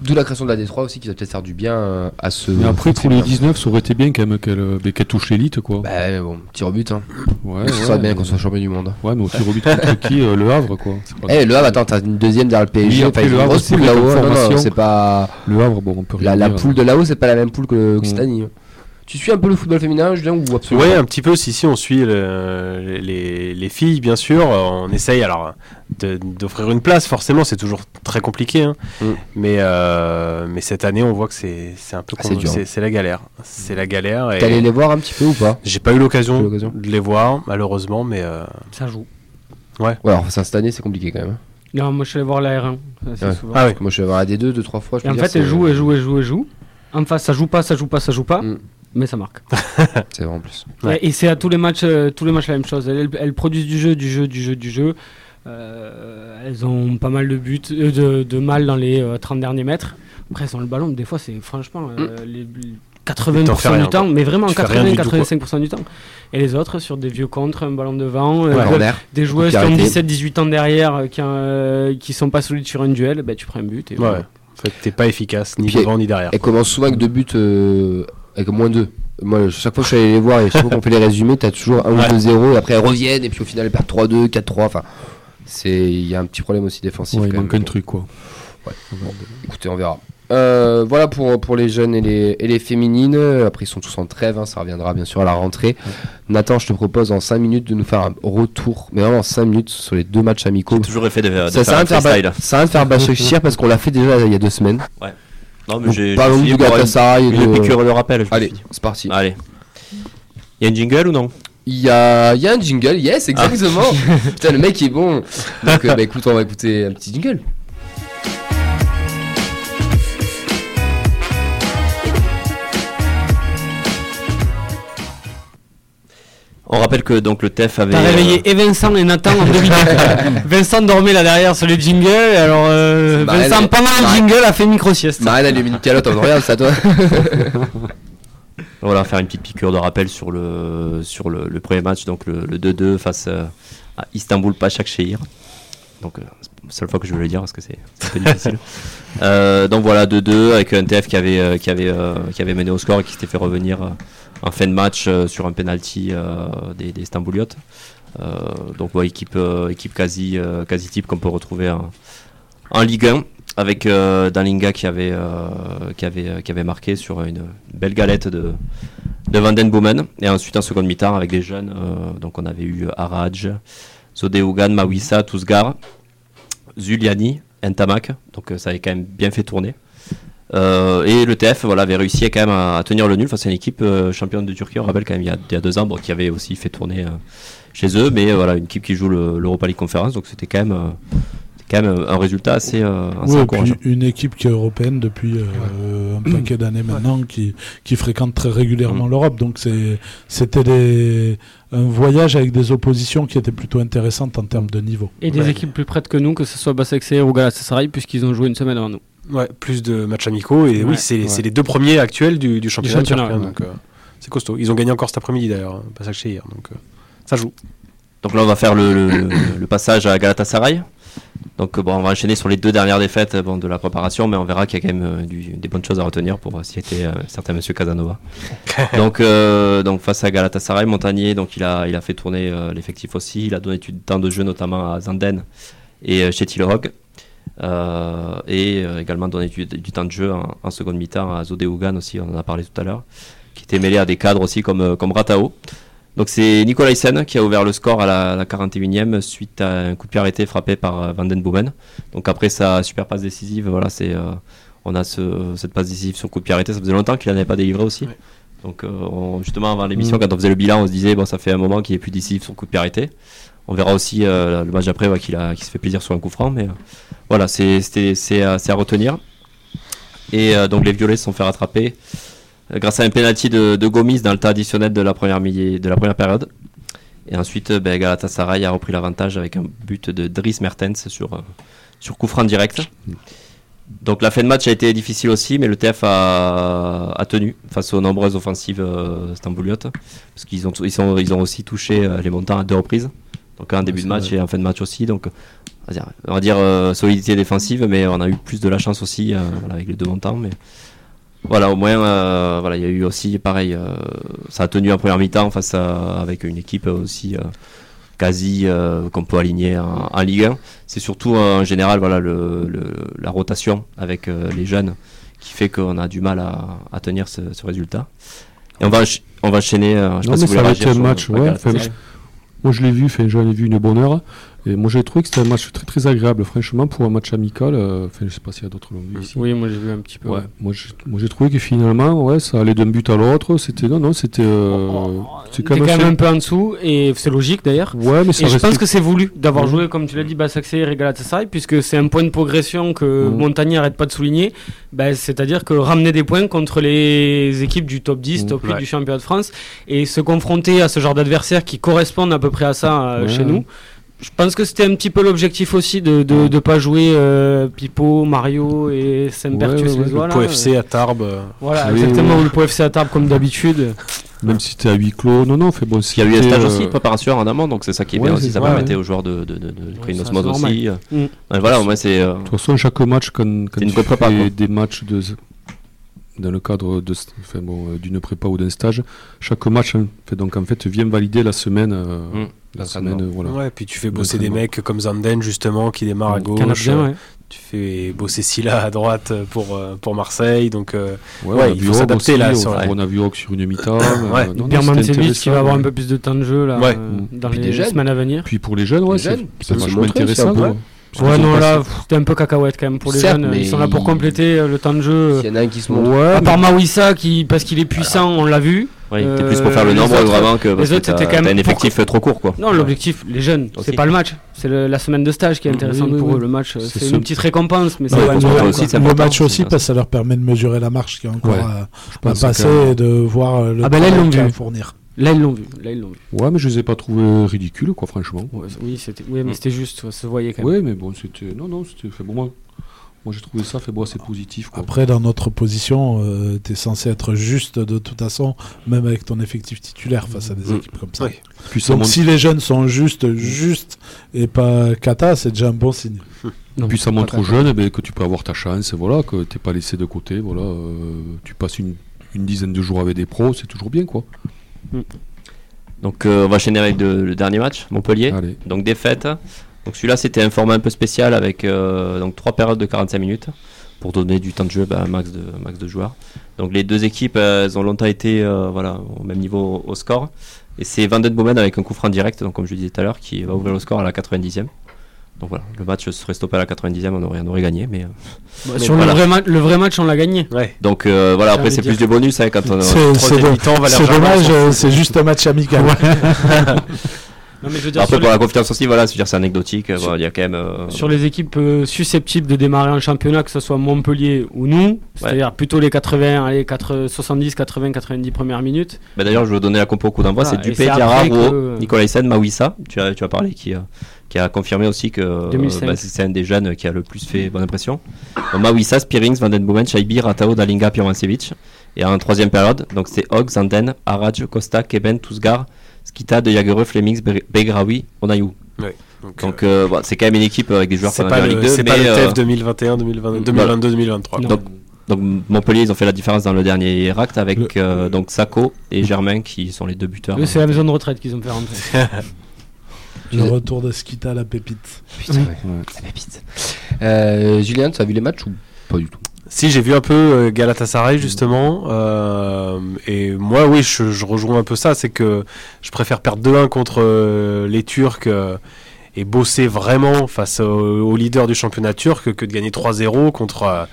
D'où la création de la D3 aussi qui va peut-être faire du bien euh, à ce. Mais après, pour les bien. 19, ça aurait été bien quand même qu'elle euh, touche l'élite, quoi. Bah bon, petit rebut. Hein. ouais, Ce serait bien qu'on soit champion du monde. Ouais, mais au tir au but contre qui euh, Le Havre, quoi. Eh, le Havre, attends, t'as une deuxième derrière le PSG. Oui, après, le une Havre, grosse c'est poule là-haut. Non, non, c'est pas. Le Havre, bon, on peut rien La, la dire. poule de là-haut, c'est pas la même poule que l'Occitanie. Tu suis un peu le football féminin, Julien, ou absolument Ouais, pas un petit peu. Si, si, on suit le- les, les filles, bien sûr. On essaye alors d'offrir une place. Forcément, c'est toujours très compliqué. hein. Mm. Mais, euh, mais cette année, on voit que c'est c'est un peu Ah, c'est dur. c'est la galère. C'est la galère. T'es allé les voir un petit peu ou pas? J'ai pas eu l'occasion de les voir, malheureusement. Mais euh, Ça joue. Ouais, alors ça, cette année, c'est compliqué quand même. hein. Non, moi je suis allé voir la R1. assez Ouais. souvent. ah ouais. Moi, je vais voir la D2 deux, trois fois. Je Et en dire, fait, elle c'est- joue, elle joue, elle joue, elle joue. En face, ça joue pas, ça joue pas, ça joue pas, Mm. Mais ça marque. C'est vrai en plus. Ouais. Et, et c'est à tous les matchs, euh, tous les matchs la même chose. Elles, elles produisent du jeu, du jeu, du jeu, du jeu. Euh, elles ont pas mal de buts, euh, de, de mal dans les euh, 30 derniers mètres. Après, elles ont le ballon. Des fois, c'est franchement euh, les, les T'en fais 80% rien, du temps, quoi. mais vraiment Tu fais rien du tout, quoi. 80-85% du temps. Et les autres, sur des vieux contres, un ballon devant, Ouais, des joueuses qui ont arrêter. 17-18 ans derrière, qui, euh, qui sont pas solides sur un duel, bah, tu prends un but. Et Ouais. voilà. En fait, t'es pas efficace, ni Puis- devant ni derrière. Elle commence souvent avec deux buts, euh, avec moins deux. Moi, chaque fois que je suis allé les voir et chaque fois qu'on fait les résumés, t'as toujours un ou Ouais. deux 0 et après elles reviennent et puis au final elles perdent 3-2, 4-3. Enfin, c'est il y a un petit problème aussi défensif. Ouais, il manque un truc, quoi. Écoutez, on verra. Euh, voilà pour, pour les jeunes et les, et les féminines. Après, ils sont tous en trêve. hein, ça reviendra bien sûr à la rentrée. Nathan, je te propose en 5 minutes de nous faire un retour, mais vraiment en 5 minutes sur les deux matchs amicaux. J'ai toujours effet de, de Ça faire sert à un rien de faire, ça rien de faire bâcher parce qu'on l'a fait déjà il y a deux semaines. Non, mais j'ai Parlons du Galatasaray. une, de- piqûre de rappel. Allez, c'est parti. Allez. Il y a une jingle ou non? Il y a, il y a un jingle, yes, exactement. Putain, le mec est bon. Donc, euh, bah, écoute, on va écouter un petit jingle. On rappelle que donc le TEF avait. T'as euh, réveillé et Vincent et Nathan en deux minutes. Vincent dormait là derrière sur les jingles, et alors euh, Vincent elle- pendant le jingle a fait micro-sieste. Marine a mis une calotte en regarde, à toi. Voilà, faire une petite piqûre de rappel sur le, sur le, le premier match, donc le, le 2-2 face euh, à Istanbul Başakşehir. Donc, euh, c'est la seule fois que je veux le dire parce que c'est difficile. Donc voilà, 2-2 avec un TF qui avait, qui, avait, qui avait mené au score et qui s'était fait revenir en fin de match euh, sur un penalty euh, des, des Istanbuliotes. Euh, donc, ouais, équipe, équipe quasi, quasi type qu'on peut retrouver en, Ligue 1 avec Dalinga qui avait, qui, avait, qui avait marqué sur une belle galette de, de Van. Et ensuite en seconde mi-temps avec des jeunes. donc on avait eu Araj, Zodeugan, Mawissa, Tousgar, Zuliani, Ntamak. Donc ça avait quand même bien fait tourner. Euh, et le TF voilà, avait réussi quand même à, à tenir le nul face à une équipe euh, championne de Turquie, on rappelle quand même il y a, il y a deux ans, bon, qui avait aussi fait tourner euh, chez eux, mais voilà, une équipe qui joue le- l'Europa League Conference, donc c'était quand même, euh, quand même un résultat assez, euh, assez Ouais, et encourageant. une équipe qui est européenne depuis euh, un paquet d'années maintenant, qui, qui fréquente très régulièrement Mm. l'Europe. Donc c'est- c'était des- un voyage avec des oppositions qui étaient plutôt intéressantes en termes de niveau. Et des Ouais. équipes plus prêtes que nous, que ce soit Basaksehir ou Galatasaray, puisqu'ils ont joué une semaine avant nous. Ouais, plus de matchs amicaux. Et Ouais, oui, c'est ouais. les deux premiers actuels du, du championnat. championnat, turc, hein, donc, euh, c'est costaud. Ils ont gagné encore cet après-midi d'ailleurs, pas ça hier. Donc euh, ça joue. Donc là, on va faire le, le- le passage à Galatasaray. Donc euh, bon, on va enchaîner sur les deux dernières défaites bon, de la préparation, mais on verra qu'il y a quand même euh, du- des bonnes choses à retenir pour euh, citer euh, certain Monsieur Casanova. donc, euh, donc face à Galatasaray, Montagnier, donc il a, il a fait tourner euh, l'effectif aussi. Il a donné du temps de jeu notamment à Zanden et euh, chez Tillerog. Euh, et euh, également donner du, du temps de jeu en, en seconde mi-temps à Zodé aussi, on en a parlé tout à l'heure, qui était mêlé à des cadres aussi comme, euh, comme Ratao. Donc c'est Nicolas Hyssen qui a ouvert le score à la, la 41e suite à un coup de pied arrêté frappé par Van Den Boomen. Donc après sa super passe décisive, voilà, c'est euh, on a ce- cette passe décisive sur coup de pied arrêté. Ça faisait longtemps qu'il n'en avait pas délivré aussi. Ouais. Donc euh, on- justement avant l'émission, Mm. quand on faisait le bilan, on se disait bon ça fait un moment qu'il est plus décisif sur coup de pied arrêté. On verra aussi euh, le match d'après ouais, qu'il se fait plaisir sur un coup franc, mais euh, voilà c'est à, retenir. Et euh, donc les Violets se sont fait rattraper grâce à un penalty de, Gomis dans le temps additionnel de la première mi- de la première période. Et ensuite, ben, Galatasaray a repris l'avantage avec un but de Dries Mertens sur, coup franc direct. Donc la fin de match a été difficile aussi, mais le TF a, tenu face aux nombreuses offensives euh, stambouliotes. Parce qu'ils ont, aussi touché les montants à deux reprises. Donc un début de match et en fin de match aussi. Donc on va dire, euh, solidité défensive, mais on a eu plus de la chance aussi euh, voilà, avec les deux montants. Mais voilà, au moins, euh, voilà, il y a eu aussi pareil. ça a tenu en première mi-temps face à, avec une équipe aussi quasi qu'on peut aligner en, en Ligue 1. C'est surtout en général voilà, le, le- la rotation avec les jeunes qui fait qu'on a du mal à, à tenir ce, ce résultat. Et on va, on va enchaîner. je Non, mais ça un match, ouais, Moi, je l'ai vu, j'en ai vu une bonne heure. Et moi, j'ai trouvé que c'était un match très très agréable, franchement, pour un match amical. euh, Enfin, je sais pas s'il y a d'autres l'ont vu ici. Oui, moi j'ai vu un petit peu. Ouais, moi j'ai trouvé que finalement, ouais, ça allait d'un but à l'autre. C'était non, non, c'était. euh, c'est quand même un peu en dessous, et c'est logique d'ailleurs. Ouais, mais ça Et je pense que c'est voulu d'avoir joué, comme tu l'as dit, Bassaxé et Galatasaray, puisque c'est un point de progression que Mhm. Montagny n'arrête pas de souligner. Bah, C'est-à-dire que ramener des points contre les équipes du top 10, Mhm. top 8 Ouais. du championnat de France, et se confronter à ce genre d'adversaires qui correspondent à peu près à ça euh, Ouais. chez nous. Je pense que c'était un petit peu l'objectif aussi de ne de, pas jouer euh, Pipo, Mario et Saint-Bertus Ouais, ouais, Le. POFC à Tarbes. euh, Voilà, Oui, exactement, le POFC à Tarbes comme d'habitude. Même si c'était à huis clos, non, non, fait bon. Il y a eu un stage euh, aussi de préparation en amont, donc c'est ça qui est ouais, bien aussi. Ça ouais, permettait ouais. aux joueurs de, de, de, de créer une aussi. Mm. Ouais, voilà, moins c'est. euh, De toute façon, chaque match, quand, quand tu fais des matchs de, dans le cadre de, enfin, bon, euh, d'une prépa ou d'un stage, chaque match hein, fait donc en fait vient valider la semaine. euh, Mm. la semaine, euh, voilà. Ouais, puis tu fais bosser des L'entraînement. mecs comme Zanden justement qui démarre à. Canadien, gauche. ouais. Tu fais bosser Silla à droite pour, euh, pour Marseille. Donc euh, Ouais, Ouais, on a il faut s'adapter, là, on, sur la- on a vu Rock sur une mi-temps. Ouais. euh, non, qui va avoir un peu plus de temps de jeu là, Ouais. euh, dans Puis les jeunes. semaines à venir. Puis pour les jeunes, ouais, c'est vachement intéressant. Ouais, non, là, c'était un peu cacahuète quand même pour les Certes, jeunes. Ils sont là pour compléter euh, le temps de jeu. S'il y en a un qui se montre. Ouais, À part Mawissa, qui, parce qu'il est puissant, on l'a vu. T'es Euh, plus pour faire le nombre autres- vraiment que parce les que autres, c'était quand même un effectif euh, trop court quoi. Non, l'objectif, les jeunes, c'est pas le match. C'est la semaine de stage qui est Oui, intéressante oui, pour oui. eux. Le match, euh, C'est c'est ce- une petite récompense, mais c'est pas aussi, le match aussi parce que ça leur permet de mesurer la marche qui est encore Ouais. à, passer que- et de voir euh, le Ah bah là, ils l'ont vu. fournir. Là, ils l'ont vu. Là, ils l'ont vu. Ouais, mais je les ai pas trouvés ridicules, quoi, franchement. Ouais, oui, c'était, oui, mais c'était juste, ça se voyait quand même. Ouais, mais bon, c'était. Non, non, c'était. Fait bon, moi, moi j'ai trouvé ça, fait bon, assez positif, quoi. Après, dans notre position, tu es censé être juste de toute façon, même avec ton effectif titulaire face à des Mm. équipes comme ça. Oui. Puis Donc si les jeunes sont justes, justes et pas cata, c'est déjà un bon signe. Non, puis ça montre aux jeunes eh ben, que tu peux avoir ta chance, voilà, que t'es pas laissé de côté, voilà. euh, tu passes une, une dizaine de jours avec des pros, c'est toujours bien, quoi. Donc euh, on va enchaîner avec le, le dernier match, Montpellier. Allez. Donc défaite. Donc celui-là c'était un format un peu spécial avec euh, donc trois périodes de 45 minutes pour donner du temps de jeu bah, à un max de max de joueurs. Donc les deux équipes euh, elles ont longtemps été euh, voilà au même niveau au score et c'est Van Den Bomen avec un coup franc direct donc comme je le disais tout à l'heure qui va ouvrir le score à la 90e. Donc voilà, le match serait stoppé à la 90e, on aurait, on aurait gagné mais euh, Bah, Mais sur voilà. le, vrai ma- le vrai match, on l'a gagné. ouais. donc euh, voilà après c'est plus du bonus hein, quand on C'est dommage, s'en euh, c'est juste un match amical. Non, mais je veux dire, Après sur, pour les, la confiance aussi voilà, c'est anecdotique, Sur- voilà, y a quand même euh, sur les équipes euh, susceptibles de démarrer en championnat, que ce soit Montpellier ou nous, c'est-à-dire plutôt les 80, allez, 80, 70, 80, 90 premières minutes. Bah D'ailleurs, je vais donner la compo au coup d'envoi. C'est et Dupé, Diarra, Nicolas Hyssen, Mawissa. Tu as, tu as parlé qui, qui a confirmé aussi que euh, 2005. bah, c'est un des jeunes qui a le plus fait bonne impression. Donc, Mawissa, Spirings, Van Den Boomen, Shaibi, Ratao, Dalinga, Piromancevic. Et en troisième période, donc c'est Hogg, Zanden, Araj, Costa, Keben, Tousgar, Skita, De Jagereux, Flemings, Be- Begraoui, Onaïou. Donc, Donc euh, euh, c'est quand même une équipe avec des joueurs pas le, Ligue 2. c'est pas le euh, TEF 2021, 2020, 2022, 2023. Non. Donc, donc Montpellier, ils ont fait la différence dans le dernier acte avec euh, donc Sako et Germain qui sont les deux buteurs. C'est la maison de retraite qu'ils ont fait rentrer. Le retour de Skita, la pépite. Putain, ouais. La pépite. Euh, Julien, tu as vu les matchs ou pas du tout? Si, j'ai vu un peu euh, Galatasaray justement. euh, et moi, oui, je, je rejoins un peu ça. C'est que je préfère perdre 2-1 contre euh, les Turcs euh, et bosser vraiment face au, au leader du championnat turc que de gagner 3-0 contre, euh,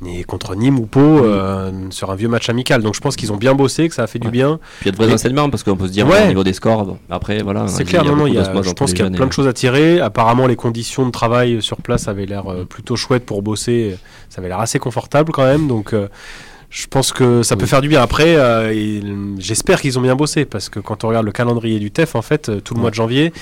ni- contre Nîmes ou Pau euh, sur un vieux match amical. Donc je pense qu'ils ont bien bossé, que ça a fait du bien. Puis il y a de vrais enseignements parce qu'on peut se dire Ouais. au niveau des scores. Bon, après, voilà. C'est clair, non, non, il y a- je pense qu'il y a plein de choses à tirer. Apparemment, les conditions de travail sur place avaient l'air euh, plutôt chouettes pour bosser. Ça avait l'air assez confortable quand même. Donc, je pense que ça peut Oui. faire du bien. Après, euh, j'espère qu'ils ont bien bossé parce que quand on regarde le calendrier du TEF, en fait, euh, tout le mois de janvier,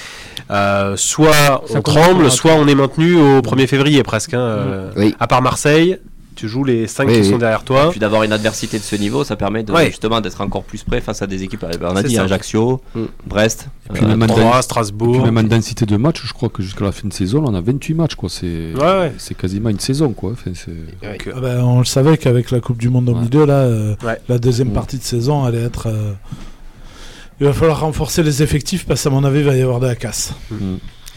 euh, soit Ça on tremble, soit on est maintenu au 1er février presque. hein, euh, Oui. À part Marseille, tu joues les 5 Oui, qui oui. sont derrière toi. Puis d'avoir une adversité de ce niveau, ça permet de, Ouais. justement d'être encore plus près face à des équipes. euh, On a dit ça. Ajaccio, Mm. Brest. puis euh, même en- Troyes. Troyes, Puis Strasbourg. même en densité de match, je crois que jusqu'à la fin de saison, on a 28 matchs. quoi. C'est Ouais, ouais. c'est quasiment une saison. Quoi. Enfin, c'est- Donc, euh, Ah ben, on le savait qu'avec la Coupe du Monde au milieu, là, euh, Ouais. la deuxième Ouais. partie de saison allait être. euh, Il va falloir renforcer les effectifs parce qu'à mon avis, il va y avoir de la casse.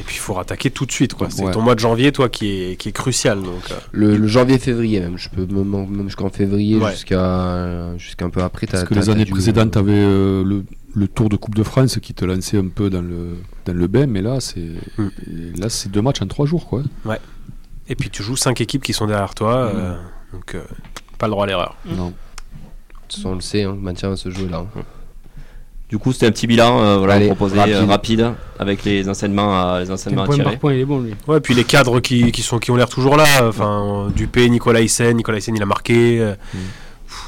Et puis il faut rattaquer tout de suite. quoi. C'est Ouais. ton mois de janvier, toi, qui est, qui est crucial. Donc, euh, le, le janvier-février même. Je peux même, même jusqu'en février, Ouais. jusqu'à jusqu'à un peu après. Parce que les années du- précédentes, tu avais le, le Tour de Coupe de France qui te lançait un peu dans le, dans le bain, mais là, c'est Mm. et là c'est deux matchs en trois jours. Quoi. Et puis tu joues cinq équipes qui sont derrière toi, euh, donc euh, pas le droit à l'erreur. Non. De toute façon, on le sait, hein, le maintien va se jouer là. hein. Du coup, c'était un petit bilan euh, voilà, Allez, proposé rapide. euh, rapide avec les enseignements à, les enseignements à point tirer. par point, il est bon lui. Ouais, puis les cadres qui, qui sont qui ont l'air toujours là. Enfin, euh, Dupé, Nicolas Hyssen, Nicolas Hyssen il a marqué. euh, pff,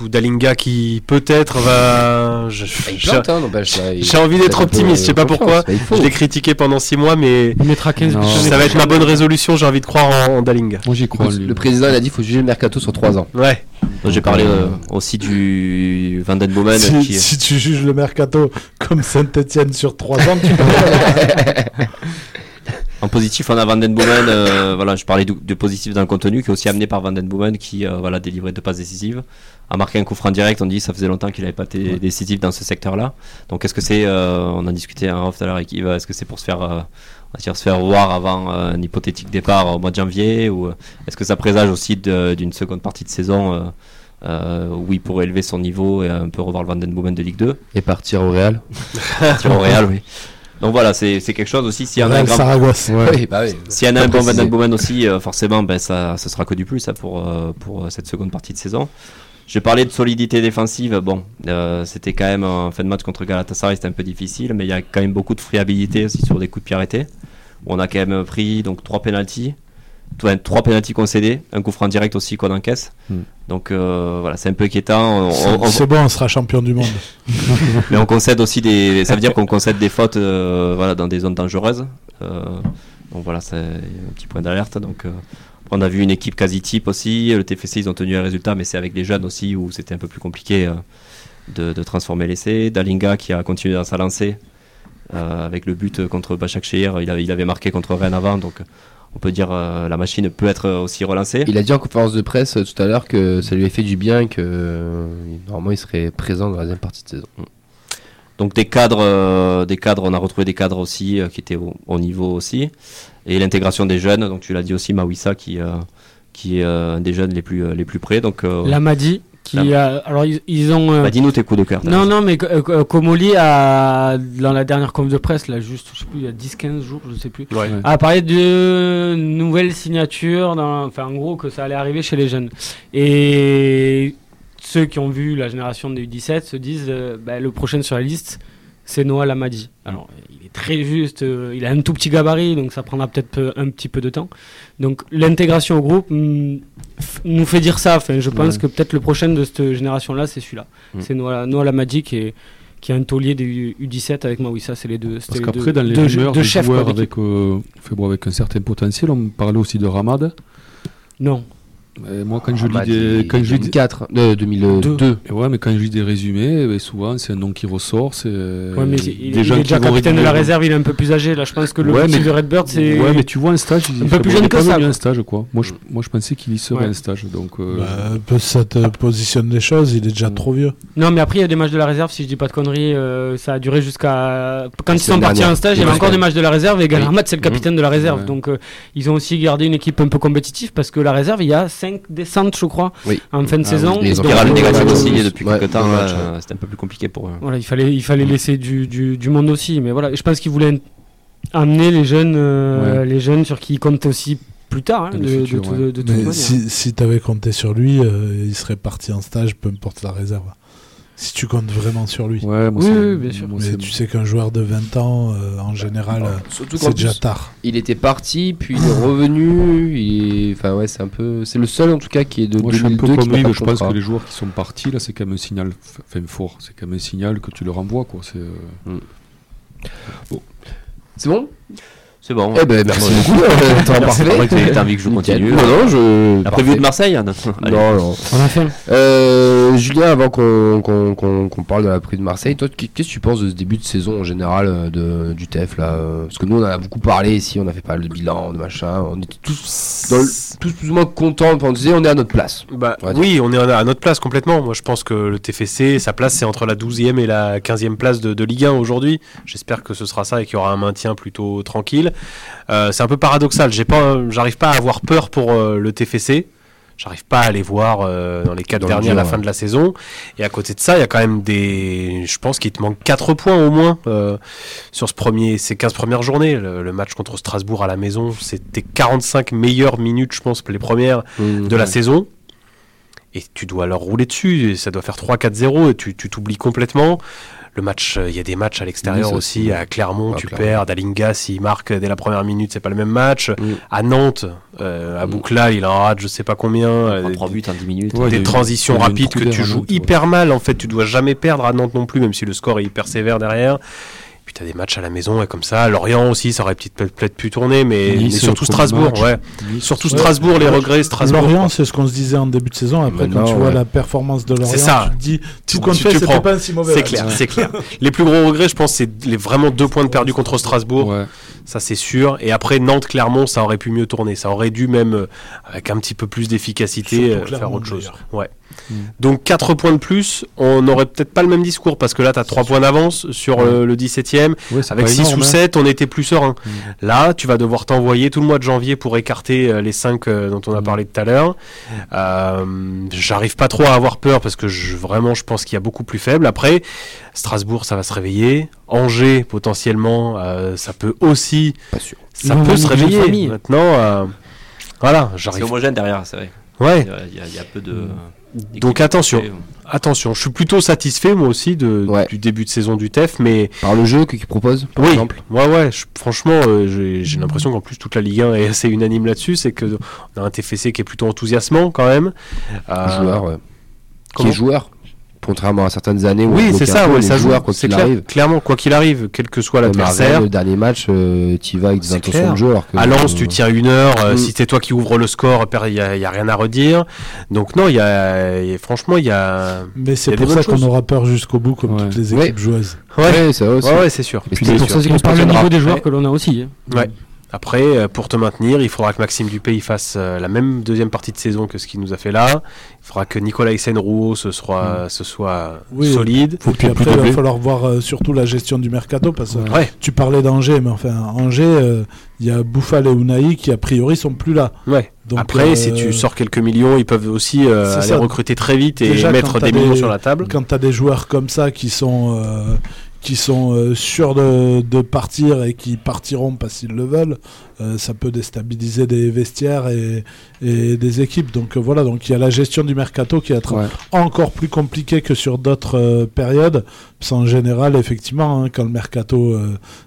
Dalinga qui peut-être va. j'ai- hein, J'ai envie d'être optimiste, je sais pas pourquoi. Je l'ai critiqué pendant six mois, mais Il mettra 15 Non. buts l'année ça va être ma bonne résolution. J'ai envie de croire en, en Dalinga. Moi j'y crois. le président il a dit qu'il faut juger le mercato sur 3 ans. Ouais. J'ai parlé euh, aussi du Van Den Boomen Si, qui si tu juges le mercato comme Saint-Etienne sur 3 ans, tu peux En positif, on a Van Den Boomen. euh, voilà, je parlais de, de positif dans le contenu, qui est aussi amené par Van Den Boomen, qui euh, voilà délivrait deux passes décisives, a marqué un coup franc direct. On dit ça faisait longtemps qu'il n'avait pas été décisif dans ce secteur-là. Donc est-ce que c'est, euh, on a discuté en off tout à l'heure avec Yves, est-ce que c'est pour se faire, euh, on va dire, se faire voir avant euh, un hypothétique départ au mois de janvier, ou euh, est-ce que ça présage aussi d'une seconde partie de saison euh, où il pourrait élever son niveau et un peu revoir le Van Den Boomen de Ligue 2, Et partir au Real. partir au Real, oui. Donc voilà, c'est c'est quelque chose aussi. S'il y en a un grand Saragosse. Oui, bah oui. s'il y en a un bon Van aussi, euh, forcément, ben, ça, ce sera que du plus ça, pour, euh, pour cette seconde partie de saison. J'ai parlé de solidité défensive. Bon, euh, c'était quand même en fin de match contre Galatasaray, c'était un peu difficile, mais il y a quand même beaucoup de friabilité aussi sur des coups de pied arrêtés. On a quand même pris donc trois pénalties, Enfin, trois pénalties concédés, un coup franc direct aussi qu'on encaisse. Hmm. Donc euh, voilà, c'est un peu inquiétant. On- on- on- C'est bon, on sera champion du monde. mais on concède aussi des. Ça veut dire qu'on concède des fautes euh, voilà, dans des zones dangereuses. Euh, donc voilà, c'est un petit point d'alerte. Donc, euh, on a vu une équipe quasi type aussi. Le TFC, ils ont tenu un résultat, mais c'est avec les jeunes aussi où c'était un peu plus compliqué euh, de, transformer l'essai. Dalinga qui a continué dans sa euh, avec le but contre Bachak Shehir. Il avait, marqué contre Rennes avant. Donc on peut dire euh, la machine peut être aussi relancée. Il a dit en conférence de presse euh, tout à l'heure que ça lui a fait du bien que normalement il serait présent dans la deuxième partie de saison. Donc des cadres, euh, des cadres, on a retrouvé des cadres aussi euh, qui étaient au, au niveau aussi, et l'intégration des jeunes. Donc tu l'as dit aussi, Mawissa qui euh, qui est euh, un des jeunes les plus euh, les plus près. Donc euh, L'Amadi, qui a. Alors ils, ils ont. euh, bah, dis-nous tes coups de cœur. Non, non, mais Komoli a, dans la dernière conf de presse, là, juste, je sais plus, il y a 10-15 jours, je sais plus, Ouais. a parlé de nouvelles signatures, dans, enfin, en gros, que ça allait arriver chez les jeunes. Et ceux qui ont vu la génération des U17 se disent, euh, bah, le prochain sur la liste, c'est Noah Lamadi. Alors, il est très juste, euh, il a un tout petit gabarit, donc ça prendra peut-être peu- un petit peu de temps. Donc, l'intégration au groupe mm, f- nous fait dire ça. Enfin, je pense Ouais. que peut-être le prochain de cette génération-là, c'est celui-là. Mm. C'est Noah, Noah Lamadi qui est, qui est un taulier des U- U17 avec Mawissa. C'est les deux. Parce qu'après, deux- dans les deux- rumeurs deux des chefs, quoi, joueurs d'équipe. avec, euh, avec un certain potentiel, on parlait aussi de Ramad. Non. Et moi, quand je Ah, lis bah, des, quand je lis des- 2004, euh, 2002. Et ouais, mais quand je lis des résumés, ben, souvent c'est un nom qui ressort. C'est Ouais, mais il, des il gens est déjà capitaine de la réserve, il est un peu plus âgé. Là, je pense que le Ouais, mais- de Redbird, c'est. Ouais, mais tu vois un stage. il- Un peu plus jeune que ça, un stage, quoi. Moi, je, moi, je pensais qu'il y serait Ouais. un stage. Donc, euh, Bah, ça te positionne les choses, il est déjà Mm. trop vieux. Non, mais après, il y a des matchs de la réserve, si je dis pas de conneries. euh, ça a duré jusqu'à. Quand ils sont partis en stage, il y avait encore des matchs de la réserve et Galharmat, Oui. c'est le capitaine de la réserve. Ouais. Donc, euh, ils ont aussi gardé une équipe un peu compétitive parce que la réserve, il y a 5 descentes, je crois, Oui. en fin de Ah saison. oui, ils ont aussi ouais, depuis ouais, quelques temps. euh, C'était un peu plus compliqué pour eux. Voilà, il fallait, il fallait laisser du, du, du monde aussi. Mais voilà, je pense qu'ils voulaient amener les jeunes, euh, Ouais. les jeunes sur qui ils comptent aussi plus tard, hein, Dans de, le de futur, tout- ouais. de- de toute Mais manière. si, si tu avais compté sur lui, euh, il serait parti en stage, peu importe la réserve. Si tu comptes vraiment sur lui. ouais, moi, Oui, bien sûr. moi, Mais tu sais qu'un joueur de 20 ans, euh, en général, euh, Surtout qu'en c'est déjà plus, tard. il était parti, puis il est revenu. Enfin, ouais, c'est un peu. C'est le seul en tout cas qui est de Moi, je suis un 2002 peu qui comme lui, mais je pense que les joueurs qui sont partis, là, c'est quand même un signal enfin, fort. C'est quand même un signal que tu leur envoies, quoi. C'est, euh, C'est bon? C'est bon. Eh ben, merci beaucoup. que je Nickel. continue. Non, non, je. La prévue de Marseille Allez. Non, non. On a fait. Euh, Julien, avant qu'on qu'on- qu'on- qu'on parle de la prix de Marseille, toi, qu'est- qu'est-ce que tu penses de ce début de saison en général euh, de, du TEF là euh, Parce que nous, on en a beaucoup parlé ici, on a fait pas mal de bilan, de machin. On était tous, dans le- tous plus ou moins contents. On disait, on est à notre place. Bah, On oui, on est à notre place complètement. Moi, je pense que le TFC, sa place, c'est entre la 12e et la 15e place de, de Ligue 1 aujourd'hui. J'espère que ce sera ça et qu'il y aura un maintien plutôt tranquille. Euh, c'est un peu paradoxal. J'ai pas, j'arrive pas à avoir peur pour euh, le TFC. J'arrive pas à les voir euh, dans les quatre Dans le derniers dur, à la ouais. fin de la saison. Et à côté de ça, il y a quand même des. Je pense qu'il te manque 4 points au moins euh, sur ce premier, ces 15 premières journées. Le, le match contre Strasbourg à la maison, c'était 45 meilleures minutes, je pense, les premières de la saison. Et tu dois leur rouler dessus. Et ça doit faire 3-4-0 et tu t'oublies complètement. Le match, euh, il y a des matchs à l'extérieur Oui, aussi. À Clermont, Ah, tu Clermont. perds. Dalinga, s'il marque dès la première minute, c'est pas le même match. À Nantes, euh, à Mm. Boucla, il en rate je sais pas combien. Euh, trois buts en 10 minutes. Ouais, des transitions rapides que tu joues Nantes, ouais. hyper mal. En fait, tu dois jamais perdre à Nantes non plus, même si le score est hyper sévère derrière. Puis tu as des matchs à la maison et comme ça. Lorient aussi, ça aurait peut-être peut-être pu tourner, mais, Nice, mais surtout Strasbourg. match. Ouais. Nice, Surtout Ouais. Strasbourg, les regrets, Strasbourg. Lorient, c'est ce qu'on se disait en début de saison. Après, quand tu vois ouais. la performance de Lorient, C'est ça. tu te dis, Tu- tout compte fait, c'était pas un si mauvais C'est clair, c'est clair. Les plus gros regrets, je pense, c'est les vraiment deux points de perdu contre Strasbourg. Ouais. Ça, c'est sûr. Et après, Nantes, Clermont, ça aurait pu mieux tourner. Ça aurait dû même, euh, avec un petit peu plus d'efficacité, euh, faire autre chose. Ouais. Mm. Donc 4 points de plus, on n'aurait peut-être pas le même discours parce que là, tu as 3 points d'avance sur euh, le 17ème. Ouais, c'est Avec pas 6 énorme, ou hein. 7, on était plus serein. Mm. Là, tu vas devoir t'envoyer tout le mois de janvier pour écarter euh, les 5 dont on a Mm. parlé tout à l'heure. Euh, J'arrive pas trop à avoir peur parce que je, vraiment, je pense qu'il y a beaucoup plus faible. Après, Strasbourg, ça va se réveiller. Angers, potentiellement, euh, ça peut aussi. Pas sûr. Ça Non, peut se réveiller. Maintenant, euh, voilà, C'est j'arrive. homogène derrière, c'est vrai. Ouais. Il y a, il y peu de. Donc attention, attention. Je suis plutôt satisfait moi aussi de, Ouais. du début de saison du TEF, mais Par le jeu que- qu'il propose, par Oui. exemple. Ouais, ouais, je- franchement, euh, j'ai l'impression qu'en plus toute la Ligue 1 est assez unanime là-dessus. C'est que on a un TFC qui est plutôt enthousiasmant quand même. Euh, joueur, ouais. qui est joueur. Contrairement à certaines années où Oui, c'est ça, ouais, les ça joue. joueurs, quoi qu'il clair, arrive. clairement, quoi qu'il arrive, quel que soit l'adversaire. le dernier match, euh, tu y vas avec des intentions de jeu. Alors que, À Lens, euh, tu tires une heure. euh, Mm. Si c'est toi qui ouvre le score, il n'y a, y a rien à redire. Donc non, il y a, franchement, il y a. Mais c'est pour ça qu'on aura peur jusqu'au bout, comme Ouais. toutes les Ouais. équipes joueuses. Ouais, Ouais, ça aussi. ouais, ouais, c'est sûr. Et Puis c'est pour ça qu'on parle le positionnera. niveau des joueurs que l'on a aussi. hein. Ouais. Après, euh, pour te maintenir, il faudra que Maxime Dupé il fasse euh, la même deuxième partie de saison que ce qu'il nous a fait là. Il faudra que Nicolas Hyssen-Rouault ce soit, ce soit Oui. solide. Et puis après, il va falloir voir euh, surtout la gestion du mercato parce que Ouais. Tu parlais d'Angers, mais enfin, Angers, euh, il y a Bouffal et Unai qui a priori sont plus là. ouais. Donc, Après, euh, si tu sors quelques millions, ils peuvent aussi euh, C'est aller ça. recruter très vite et Déjà, mettre des millions des- sur la table. quand tu as des joueurs comme ça qui sont, euh, qui sont euh, sûrs de, de partir et qui partiront parce qu'ils le veulent, euh, ça peut déstabiliser des vestiaires et, et des équipes. Donc euh, voilà, donc il y a la gestion du mercato qui va être Ouais. encore plus compliquée que sur d'autres euh, périodes. Parce qu'en général, effectivement, hein, quand le mercato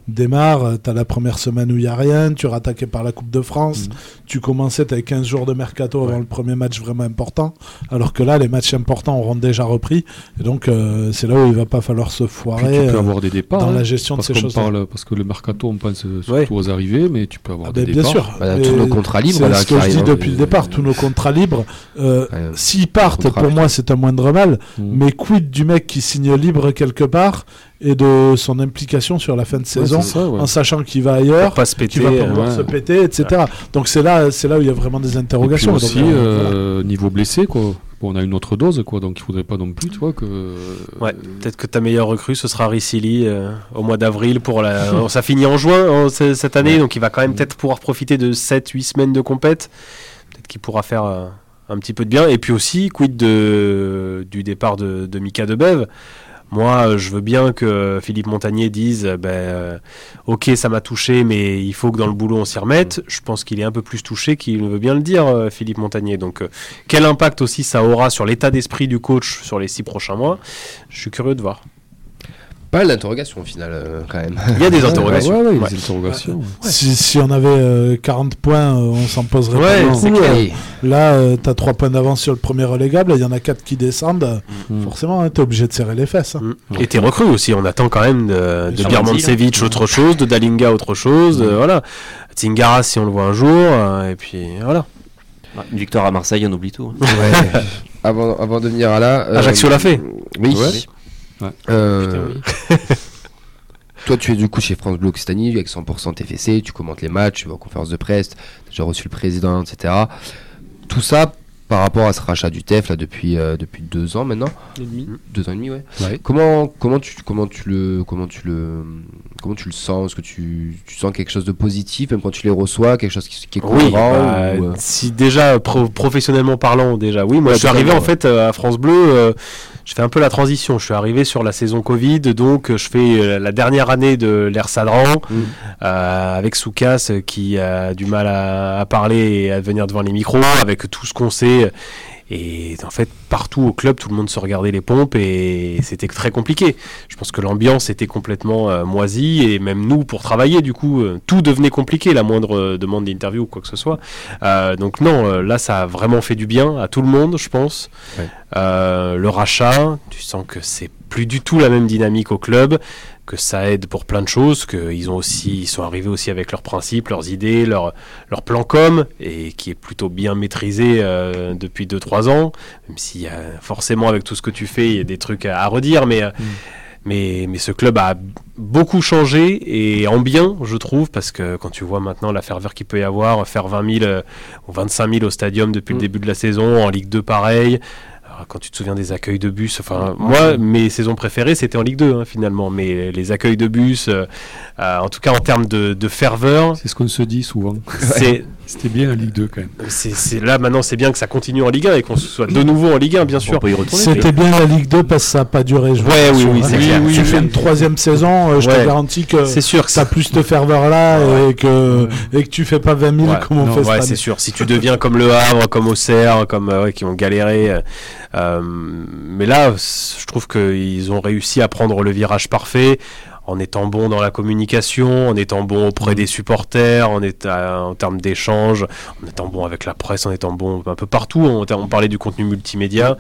démarre, tu as la première semaine où il n'y a rien, tu es rattaqué par la Coupe de France, Mm. tu commençais, tu avais 15 jours de mercato avant le premier match vraiment important, alors que là, les matchs importants auront déjà repris. Et donc, c'est là où il va pas falloir se Puis tu foirer peux avoir des départs. dans hein, la gestion de ces choses. parle, parce que le mercato, on pense surtout Ouais. aux arrivées, mais tu peux avoir Ben, bien sûr. Bah, tous nos contrats libres, C'est ce que je dis hein. depuis le départ. Tous nos contrats libres, euh, Ouais, s'ils partent, pour moi, c'est un moindre mal. Mm. Mais quid du mec qui signe libre quelque part et de son implication sur la fin de saison, c'est ça, ouais. en sachant qu'il va ailleurs, pas se qu'il péter. va euh, pouvoir ouais. se péter, etc. Donc c'est là, c'est là où il y a vraiment des Et puis interrogations. aussi, Donc, euh, voilà. euh, niveau blessé, quoi. Bon, on a une autre dose, quoi. Donc il faudrait pas non plus, tu vois, que. Ouais, peut-être que ta meilleure recrue, ce sera Ricili euh, au mois d'avril. pour la... euh, Ça finit en juin hein, cette année, donc il va quand même peut-être pouvoir profiter de 7-8 semaines de compète. Peut-être qu'il pourra faire euh, un petit peu de bien. Et puis aussi, quid de... du départ de, de Mika Debev? Moi, euh, je veux bien que Philippe Montagnier dise euh, ben, euh, Ok, ça m'a touché, mais il faut que dans le boulot on s'y remette. Je pense qu'il est un peu plus touché qu'il veut bien le dire, Philippe Montagnier. Donc, quel impact aussi ça aura sur l'état d'esprit du coach sur les six prochains mois? Je suis curieux de voir. Pas l'interrogation au final, euh, quand même. Il y a des interrogations. Ouais, ouais, Ouais. des interrogations. Si, si on avait euh, 40 points, euh, on s'en poserait Ouais, pas c'est beaucoup. clair. Et- Là, tu as 3 points d'avance sur le premier relégable, il y en a 4 qui descendent. Mm. Forcément, tu es obligé de serrer les fesses. hein. Mm. Et tes recrues aussi, on attend quand même de, de Birmancevic autre chose, de Dalinga autre chose, euh, voilà. Tsingara si on le voit un jour, euh, et puis voilà. Ouais, Une victoire à Marseille, on oublie tout. hein. Ouais. avant, avant de venir à là. euh, Ajaccio l'a fait. Oui. Ouais. Euh, Toi, tu es du coup chez France Bleu Occitanie avec 100% TFC, tu commentes les matchs, tu vas aux conférences de presse, tu as déjà reçu le président, etc. Tout ça par rapport à ce rachat du TEF là, depuis, euh, depuis deux ans maintenant. Et demi. Deux ans et demi, ouais. Ouais. Comment, comment, tu, comment, tu le, comment, tu le, comment tu le sens? Est-ce que tu, tu sens quelque chose de positif, même quand tu les reçois, quelque chose qui, qui est Oui, cohérent bah, ou, euh, si déjà pro- professionnellement parlant, déjà, oui, moi Ouais, je suis arrivé en fait euh, à France Bleu, euh, je fais un peu la transition. Je suis arrivé sur la saison Covid, donc euh, je fais euh, la dernière année de l'ère Sadran Mm. euh, avec Soukas qui a du mal à, à parler et à venir devant les micros, avec tout ce qu'on sait. Et en fait, partout au club, tout le monde se regardait les pompes et c'était très compliqué. Je pense que l'ambiance était complètement euh, moisie et même nous, pour travailler, du coup, euh, tout devenait compliqué, la moindre euh, demande d'interview ou quoi que ce soit. Donc non, là, ça a vraiment fait du bien à tout le monde, je pense. Ouais. Le rachat, tu sens que c'est plus du tout la même dynamique au club, que ça aide pour plein de choses, qu'ils ont aussi, ils sont arrivés aussi avec leurs principes, leurs idées, leur, leur plan com, et qui est plutôt bien maîtrisé euh, depuis 2-3 ans, même a forcément avec tout ce que tu fais, il y a des trucs à, à redire, mais, euh, mais, mais ce club a beaucoup changé et en bien, je trouve, parce que quand tu vois maintenant la ferveur qu'il peut y avoir, faire 20 000 euh, ou 25 000 au stadium depuis Mm. le début de la saison, en Ligue 2 pareil. Alors, quand tu te souviens des accueils de bus, enfin, moi, mes saisons préférées, c'était en Ligue 2, hein, finalement. Mais les accueils de bus, euh, euh, en tout cas en termes de, de ferveur, C'est ce qu'on se dit souvent. c'est, C'était bien la Ligue 2 quand même. c'est, c'est- là maintenant, c'est bien que ça continue en Ligue 1 et qu'on soit de nouveau en Ligue 1, bien sûr. C'était bien la Ligue 2 parce que ça n'a pas duré. je Ouais, vous oui, oui, c'est clair. Tu fais une troisième saison, euh, je Ouais. te garantis que C'est sûr que ça a plus de ferveur là et, que, et que tu fais pas 20 000 Ouais. comme on Non, fait Ouais, c'est sûr. Si tu deviens comme Le Havre, comme Auxerre, comme euh, qui ont galéré, euh, euh, mais là, je trouve qu'ils ont réussi à prendre le virage parfait en étant bon dans la communication, en étant bon auprès des supporters, en, état, en termes d'échange, en étant bon avec la presse, en étant bon un peu partout. On, on parlait du contenu multimédia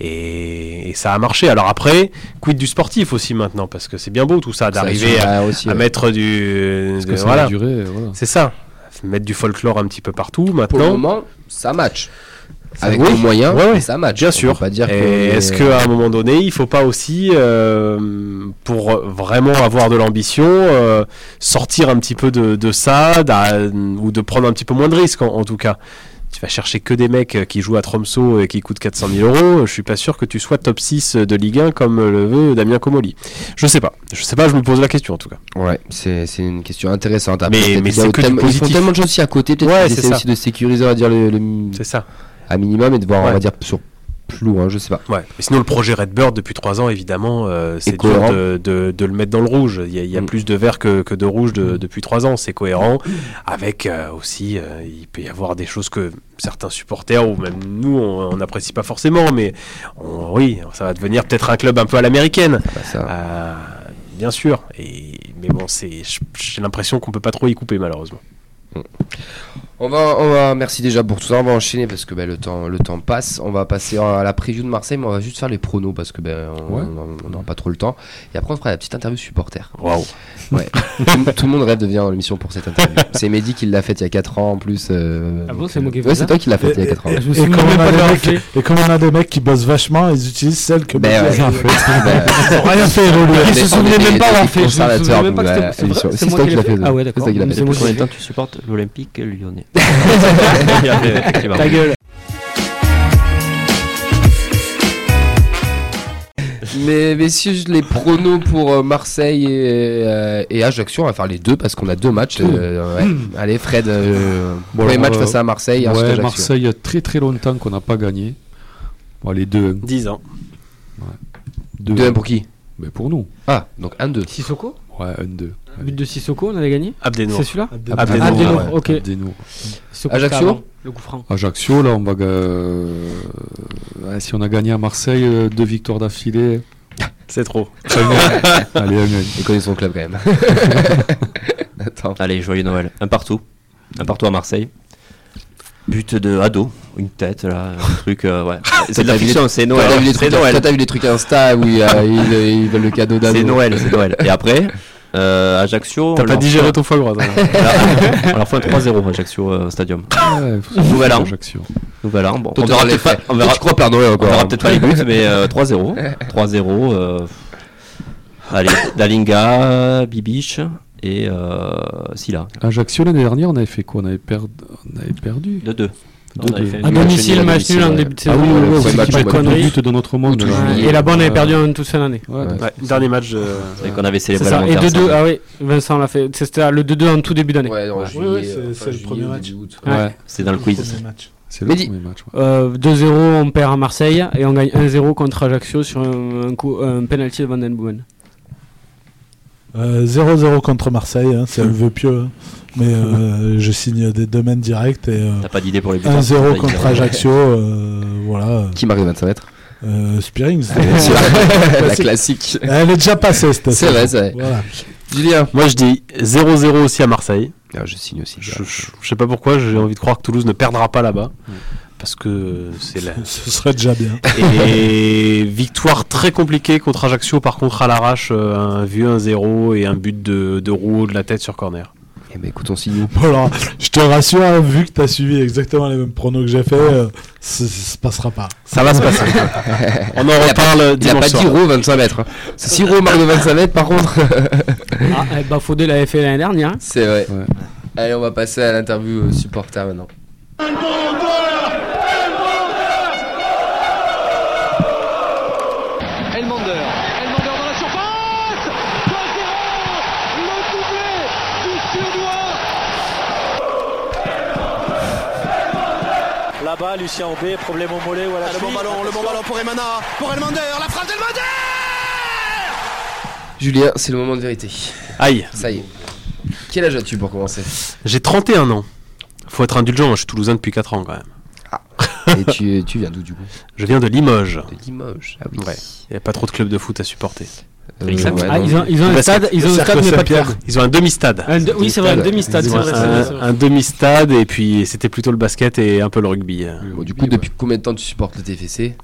et, et ça a marché. Alors après, quid du sportif aussi maintenant? Parce que c'est bien beau tout ça d'arriver à, aussi, à ouais. mettre du, Parce de- que ça voilà, euh, c'est ça. Mettre du folklore un petit peu partout Pour le maintenant. moment, ça match. Avec oui. les moyens, Ouais, ouais. mais ça match. Bien sûr. peut Pas dire Et que- est-ce qu'à un moment donné, il faut pas aussi, euh, pour vraiment avoir de l'ambition, euh, sortir un petit peu de, de ça, ou de prendre un petit peu moins de risques en, en tout cas? Tu vas chercher que des mecs qui jouent à Tromso et qui coûtent 400 000 euros, je suis pas sûr que tu sois top 6 de Ligue 1 comme le veut Damien Comoli. Je sais pas. Je sais pas, je me pose la question en tout cas. Ouais, c'est une question intéressante. Mais- peut-être mais a c'est que du tellement- ils font positif. tellement de choses aussi à côté, peut-être Ouais, qu'ils aussi de sécuriser, on va dire, le, le- C'est ça. À minimum et de voir, on va dire, sur plus loin, je sais pas. Ouais. Mais sinon, le projet Redbird depuis trois ans, évidemment, euh, c'est dur de, de- de le mettre dans le rouge. Il y a, il y a Mm. plus de vert que, que de rouge de- depuis trois ans. C'est cohérent. Avec euh, aussi, euh, il peut y avoir des choses que certains supporters ou même nous, on n'apprécie pas forcément. Mais on- oui, ça va devenir peut-être un club un peu à l'américaine. Bien sûr. Et, mais bon, c'est, j'ai l'impression qu'on peut pas trop y couper, malheureusement. On On va, on va, merci déjà pour tout ça. On va enchaîner parce que ben, le, temps, le temps passe. On va passer à la preview de Marseille, mais on va juste faire les pronos parce que ben, on Ouais. n'aura pas trop le temps. Et après, on fera la petite interview supporter. Waouh. Ouais. tout, tout le monde rêve de venir dans l'émission pour cette interview. C'est Mehdi qui l'a faite il y a 4 ans en plus. euh, Ah bon, c'est moi qui euh, fait Ouais, c'est toi qui l'as faite il y a 4 ans. Et même on a des mecs- fait. Et comme on a des mecs qui bossent vachement, ils utilisent celles que Ben, Mehdi a fait. Ben, Ils rien fait évoluer. Il se souvenait même pas avoir fait. Même pas que c'était- moi toi qui l'ai l'as fait. fait. Ah ouais, d'accord. C'est toi qui l'as C'est fait. moi qui Combien l'ai de temps fait. tu supportes l'Olympique lyonnais Ta gueule. Mais messieurs, les pronos pour euh, Marseille et, euh, et Ajaccio, on va faire les deux parce qu'on a deux matchs. euh, ouais. Allez, Fred, euh, Bon, premier match euh, face à Marseille et ensuite Ouais, Ajaccio. Marseille, il y a très très longtemps qu'on n'a pas gagné. Bon, les deux. 10 ans. deux 2-1 pour qui? Mais pour nous. Ah, donc 1-2. Sissoko? Ouais, un, deux. But de Sissoko, on avait gagné Abdenour. C'est celui-là Abdenour, Abdenour, ouais. ok. C'était avant, Le coup franc. Ajaccio, là, on va. euh, ouais, si on a gagné à Marseille, euh, deux victoires d'affilée. C'est trop. Allez, un, un. Il connaît son club quand même. Attends. Allez, joyeux Noël. Un partout. Un partout à Marseille. But de ado. Une tête, là. Un truc, euh, ouais. C'est de la fiction, c'est Toi, t'as vu Noël. C'est trucs- Noël. vu les trucs Insta où ils, euh, ils- ils veulent le cadeau d'ado. C'est Noël, c'est Noël. Et après, euh, euh, T'as pas digéré ton foie gras. On leur fait un 3-0 Ajaccio euh, Stadium. Ouais, faut- Nouvel an. Ajaccio. Nouvel an. Bon, on verra les peut-être pas, on verra, tu crois Père Noël on encore verra hein. peut-être pas les buts, mais euh, 3-0. 3-0. euh, allez, Dalinga, Bibiche et euh, Silla. Ajaccio, l'année dernière, on avait fait quoi? On avait, perdu on avait perdu? 2-2. On avait fait À un match domicile, match nul en début de Ah saison. oui, oui, le oui, premier c'est au met mois de de notre monde. Et là-bas, on avait Ouais. perdu en toute fin d'année. Ouais, Ouais. Ouais, dernier match. de- C'est qu'on avait célébré ça. la Et montée 2-2, ensemble. ah oui, Vincent l'a fait. C'était le 2-2 en tout début d'année. Ouais, Ouais. Ouais, ouais, c'est- euh, le premier match. Ouais. Ouais, C'est dans le quiz. C'est le premier match. ouais. Euh, 2-0, on perd à Marseille et on gagne 1-0 contre Ajaccio sur un penalty de Van Den Boomen. Euh, 0-0 contre Marseille, hein, c'est un vœu pieux. hein. Mais euh, je signe des domaines directs et euh, T'as pas d'idée pour les buts 1-0 contre Ajaccio. euh, voilà. Qui marque les 25 mètres? Euh, Spearings. La classique. Elle est déjà passée cette C'est vrai, c'est vrai. Voilà. Julien Moi, je dis 0-0 aussi à Marseille. Ah, Je signe aussi. Je, je- je sais pas pourquoi, j'ai envie de croire que Toulouse ne perdra pas là-bas. Parce que c'est la... Ce serait déjà bien. Et victoire très compliquée contre Ajaccio, par contre à l'arrache, euh, un vieux 1-0 et un but de, de Rouault de la tête sur corner. Eh ben écoute, on signe où? Je te rassure, hein, vu que tu as suivi exactement les mêmes pronos que j'ai fait, euh, ça se passera pas. Ça va se passer. On en reparle Il a dimanche pas dit soir. Roux 25 mètres. hein. Si Roux marque de 25 mètres, par contre. Ah, eh, Bafodé l'avait fait l'année dernière. hein. C'est vrai. Ouais. Allez, on va passer à l'interview supporter maintenant. Elmander, Elmander dans la surface 2-0 Le doublé du Suédois Lucien Aubé, problème au mollet ou à la Le bon ballon, le bon ballon pour Emana, pour Elmander, la frappe d'Elmander Julien, c'est le moment de vérité. Aïe, Ça y est. Quel âge as-tu pour commencer? J'ai 31 ans. Faut être indulgent, je suis toulousain depuis 4 ans quand même. Et tu, tu viens d'où du coup? Je viens de Limoges. De Limoges. Ah oui. Ouais. Il n'y a pas trop de clubs de foot à supporter. Euh, ouais, Ah, ils ont, ils ont un stade, ils ont un Cercle stade mais pas de. Ils ont un demi-stade. De- oui, c'est vrai, un demi-stade. Un, demi-stade et puis c'était plutôt le basket et un peu le rugby. Bon, du coup, depuis combien de temps tu supportes le TFC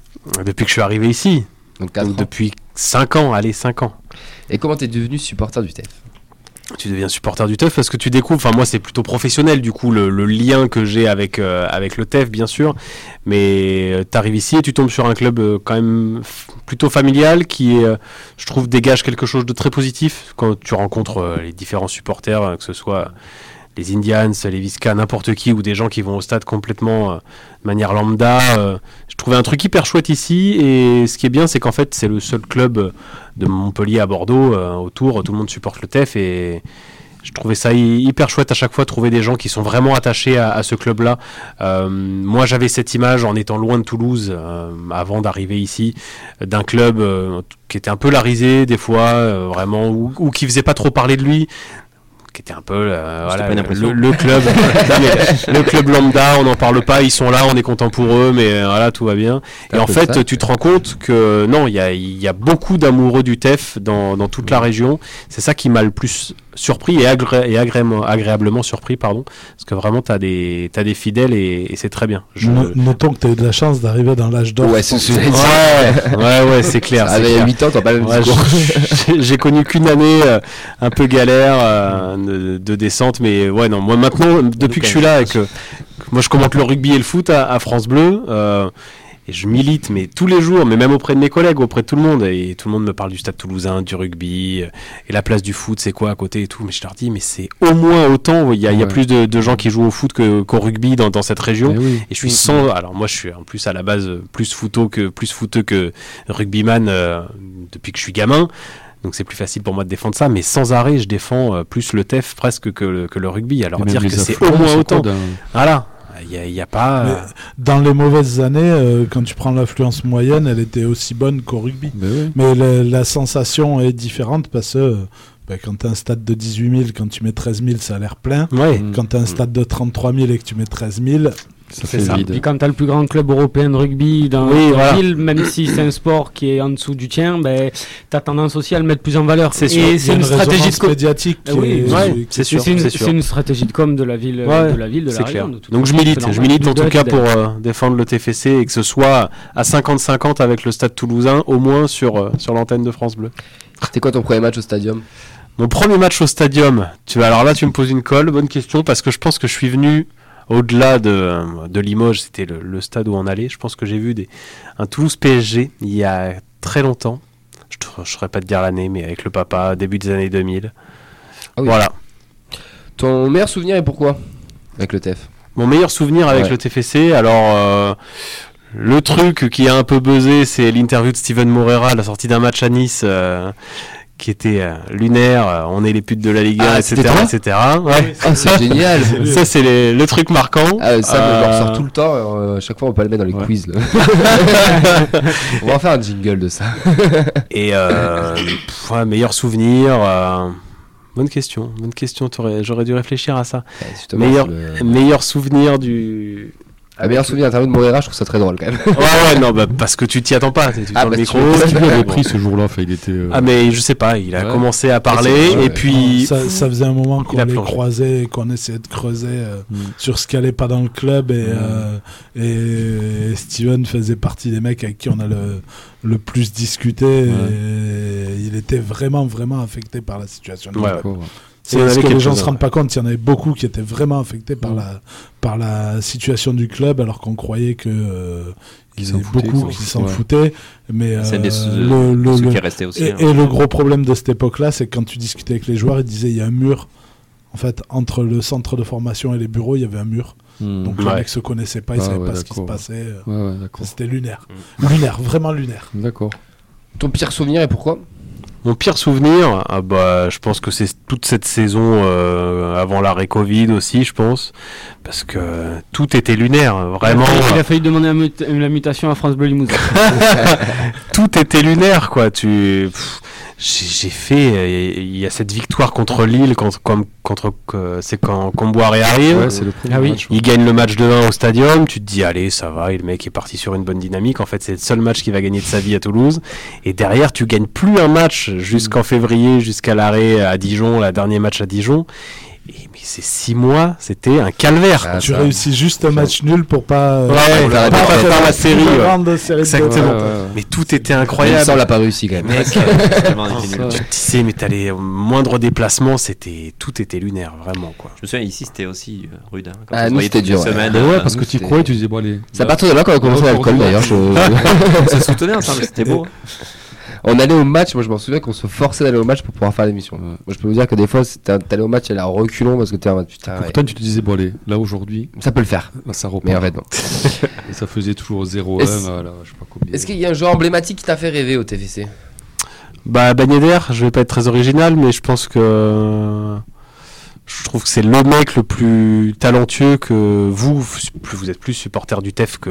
Depuis que je suis arrivé ici. Donc 4 Donc ans. depuis 5 ans, allez 5 ans. Et comment t'es devenu supporter du TF Tu deviens supporter du TEF parce que tu découvres, enfin moi c'est plutôt professionnel du coup le, le lien que j'ai avec, euh, avec le TEF bien sûr, mais arrives ici et tu tombes sur un club euh, quand même plutôt familial qui euh, je trouve dégage quelque chose de très positif quand tu rencontres euh, les différents supporters, euh, que ce soit les Indians, les Visca, n'importe qui ou des gens qui vont au stade complètement euh, de manière lambda. euh, je trouvais un truc hyper chouette ici et ce qui est bien c'est qu'en fait c'est le seul club euh, de Montpellier à Bordeaux autour, tout le monde supporte le TEF et je trouvais ça hy- hyper chouette à chaque fois trouver des gens qui sont vraiment attachés à, ce club-là. Moi, j'avais cette image en étant loin de Toulouse avant d'arriver ici d'un club qui était un peu larisé des fois, vraiment ou, ou qui faisait pas trop parler de lui. Qui était un peu euh, voilà, le, le club, le club lambda, on n'en parle pas, ils sont là, on est content pour eux, mais euh, voilà, tout va bien. Et en fait, ça. tu te rends compte que non, il y a, il y a beaucoup d'amoureux du TEF dans, dans toute la région. C'est ça qui m'a le plus surpris et, agré- et agréablement, agréablement surpris, pardon, parce que vraiment, tu as des, t'as des fidèles et, et c'est très bien. Je- No- Notons que tu as eu de la chance d'arriver dans l'âge d'or. Ouais, c'est Ouais, ouais, ouais, c'est clair. Avec clair. 8 ans, t'as pas le même Ouais, j'ai- J'ai connu qu'une année euh, un peu galère euh, de, de descente, mais ouais, non, moi maintenant, depuis que je suis là et que, que moi je commente le rugby et le foot à, à France Bleu, euh, et je milite, mais tous les jours, mais même auprès de mes collègues, auprès de tout le monde, et tout le monde me parle du stade toulousain, du rugby, euh, et la place du foot, c'est quoi à côté et tout, mais je leur dis, mais c'est au moins autant, il y a, il y a Ouais. plus de, de gens qui jouent au foot que- qu'au rugby dans, dans cette région. Eh oui. Et je suis sans. Alors moi, je suis en plus à la base plus footeux que plus footeux que rugbyman euh, depuis que je suis gamin. Donc c'est plus facile pour moi de défendre ça, mais sans arrêt, je défends euh, plus le TEF presque que le, que le rugby. Alors dire que c'est au moins autant. Voilà. Il n'y a, il y a pas. Mais euh, Dans les mauvaises années, euh, quand tu prends l'affluence moyenne, elle était aussi bonne qu'au rugby. Oui. Mais la, la sensation est différente parce que ben, quand tu as un stade de 18 000, quand tu mets 13 000, ça a l'air plein. ouais. Mm. Quand tu as un stade de 33 000 et que tu mets 13 000, Ça C'est ça. Vide. quand tu as le plus grand club européen de rugby dans Oui, voilà. ville, même si c'est un sport qui est en dessous du tien, ben, tu as tendance aussi à le mettre plus en valeur. C'est sûr. Et une stratégie de com. médiatique. Oui, qui est- ouais, qui est- c'est C'est sûr. une, c'est sûr. c'est une stratégie de com de la ville, Ouais, de la ville, de la C'est région. clair. de Donc je milite, je milite en tout cas pour euh, défendre le TFC et que ce soit à 50-50 avec le stade toulousain, au moins sur, euh, sur l'antenne de France Bleu. C'était quoi ton premier match au stadium? Mon premier match au stadium, tu alors là tu me poses une colle, bonne question, parce que je pense que je suis venu au-delà de, de Limoges, c'était le, le stade où on allait. Je pense que j'ai vu des, un Toulouse PSG il y a très longtemps. Je ne saurais pas te dire l'année, mais avec le papa, début des années 2000. Ah oui. Voilà. Ton meilleur souvenir et pourquoi Avec le TEF. Mon meilleur souvenir avec Ouais. le TFC, alors euh, le truc qui a un peu buzzé, c'est l'interview de Steven Morera à la sortie d'un match à Nice. euh, qui était euh, lunaire, euh, on est les putes de la Ligue 1, Ah, etc. etc. Ouais. Ah, c'est génial Ça, c'est les- le truc marquant. Ah, ça, je le Euh, ressors tout le temps. euh, chaque fois, on peut le mettre dans les Ouais. quiz. là. on va en faire un jingle de ça. Et euh, pff, ouais, meilleur souvenir. euh, bonne question. Bonne question. J'aurais dû réfléchir à ça. Meilleur, le- meilleur souvenir du. Ah, meilleur souvenir d'interview de Moreira, je trouve ça très drôle quand même. Ouais, ouais, non, bah, parce que tu t'y attends pas. Tu Ah, bah, le tu micro. lui avait pris ce jour-là Enfin, il était. euh, Ah, mais je sais pas. Il a Ouais. commencé à c'est parler et puis. ça, ça faisait un moment qu'on a les croisait et qu'on essayait de creuser euh, Mm. sur ce qui allait pas dans le club et, euh, et Steven faisait partie des mecs avec qui on a le, le plus discuté et il était vraiment vraiment affecté par la situation. du Y en ce que les gens quelques-uns, se rendent pas compte, il y en avait beaucoup qui étaient vraiment affectés par Mm. la par la situation du club alors qu'on croyait que euh, il y s'en avait foutaient, beaucoup qui s'en Ouais. foutaient mais euh, des le- le- ceux le- qui est resté aussi. et, hein. et le gros problème de cette époque-là, c'est que quand tu discutais avec les joueurs, ils disaient il y a un mur. En fait, entre le centre de formation et les bureaux, il y avait un mur. Hmm. Donc les Ouais. mecs se connaissaient pas, ils Ah savaient ouais, pas ce qui se passait. Ouais, ouais, d'accord. C'était lunaire. Lunaire, vraiment lunaire. D'accord. Ton pire souvenir et pourquoi? Mon pire souvenir, ah bah, je pense que c'est toute cette saison euh, avant l'arrêt Covid aussi, je pense, parce que tout était lunaire, vraiment. Il a failli demander la, mut- la mutation à France Bleu Limousin. tout était lunaire, quoi. Tu, pff, j'ai j'ai fait, euh, il y a cette victoire contre Lille, contre, comme, contre, euh, c'est quand Comboiré arrive. Ouais, c'est le premier Ah oui. match. ouais. Il gagne le match de 1 au stadium, tu te dis allez ça va, et le mec est parti sur une bonne dynamique. En fait c'est le seul match qu'il va gagner de sa vie à Toulouse. Et derrière tu gagnes plus un match jusqu'en février, jusqu'à l'arrêt à Dijon, la dernier match à Dijon. Ces six mois, c'était un calvaire. Ah, tu ça. réussis juste un match nul pour pas. euh, Ouais, on pas pas la série, ouais. Exactement. défaites. Ouais, ouais, ouais. Mais tout était Incroyable. Ça, on l'a pas réussi quand même. Mec, tu te disais, mais t'allais au moindre déplacement, c'était tout était lunaire, vraiment quoi. Je me souviens, ici c'était aussi euh, rude. hein, quand Ah, on nous, c'était dur, ouais. euh, ouais, parce que tu croyais, tu disais, bon, allez. C'est à partir de là qu'on a commencé l'alcool d'ailleurs. on se soutenait ensemble, c'était beau. On allait au match, moi je m'en souviens qu'on se forçait d'aller au match pour pouvoir faire l'émission. Ouais. Moi je peux vous dire que des fois c'était- t'allais au match, elle a reculons parce que t'es en mode putain, ouais, Pourtant, tu te disais, bon, allez, là aujourd'hui, ça peut le faire. là, ça repart. Mais en fait non. Et ça faisait toujours 0-1, Est-ce- voilà, je sais pas combien. Est-ce qu'il y a un joueur emblématique qui t'a fait rêver au TFC Bah Ben Yedder, je vais pas être très original, mais je pense que je trouve que c'est le mec le plus talentueux que vous. Plus vous êtes plus supporter du TEF que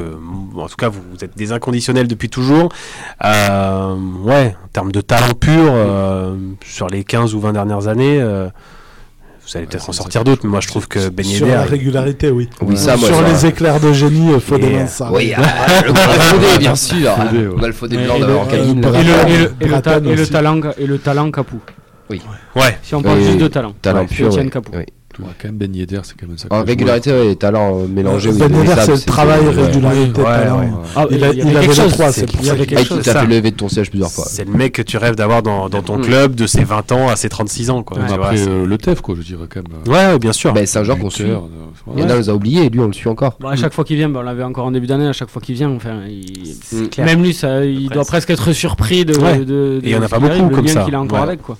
en tout cas vous, vous êtes des inconditionnels depuis toujours. Euh, ouais, en termes de talent pur euh, sur les 15 ou 20 dernières années. euh, vous allez peut-être en sortir d'autres, mais moi je trouve que Ben Sur Yedder, la régularité, oui. Oui, ça, moi, Sur ça- les éclairs de génie, il faut Et, des euh, ça. Oui, ah, le Malfodé, bien sûr. Ouais. Malfodé Et blanc le- d'avoir le, le- le le et le talent Capou. Oui. Ouais. Si on parle Oui, juste de talent. Talent Ouais, pur. Etienne ouais. Capou. Oui. Ouais, quand même Ben Yedder, c'est quand même un sacré En joueur. régularité, ouais, talent euh, mélangé. oui, Ben Yedder, c'est le travail, ouais. régularité, Ouais, talent. ouais. Ah, Il, a- il y il avait les chose, trois, c'est pour y ça avait qu'il- Ah, t'a fait lever de ton siège plusieurs fois. C'est le mec que tu rêves d'avoir dans, dans ton club de ses 20 ans à ses 36 ans. Quoi. Tu après c'est- euh, le TEF, quoi, je dirais quand même. euh, ouais, ouais, bien sûr. Ben, c'est un joueur qu'on suit. buteur, euh, Il y en a, on les a oubliés et lui, on le suit encore. À chaque fois qu'il vient, ben, on l'avait encore en début d'année, à chaque fois qu'il vient, même lui, ça, il doit presque être surpris de. Et il y en a pas beaucoup comme ça. qu'il a encore avec, quoi.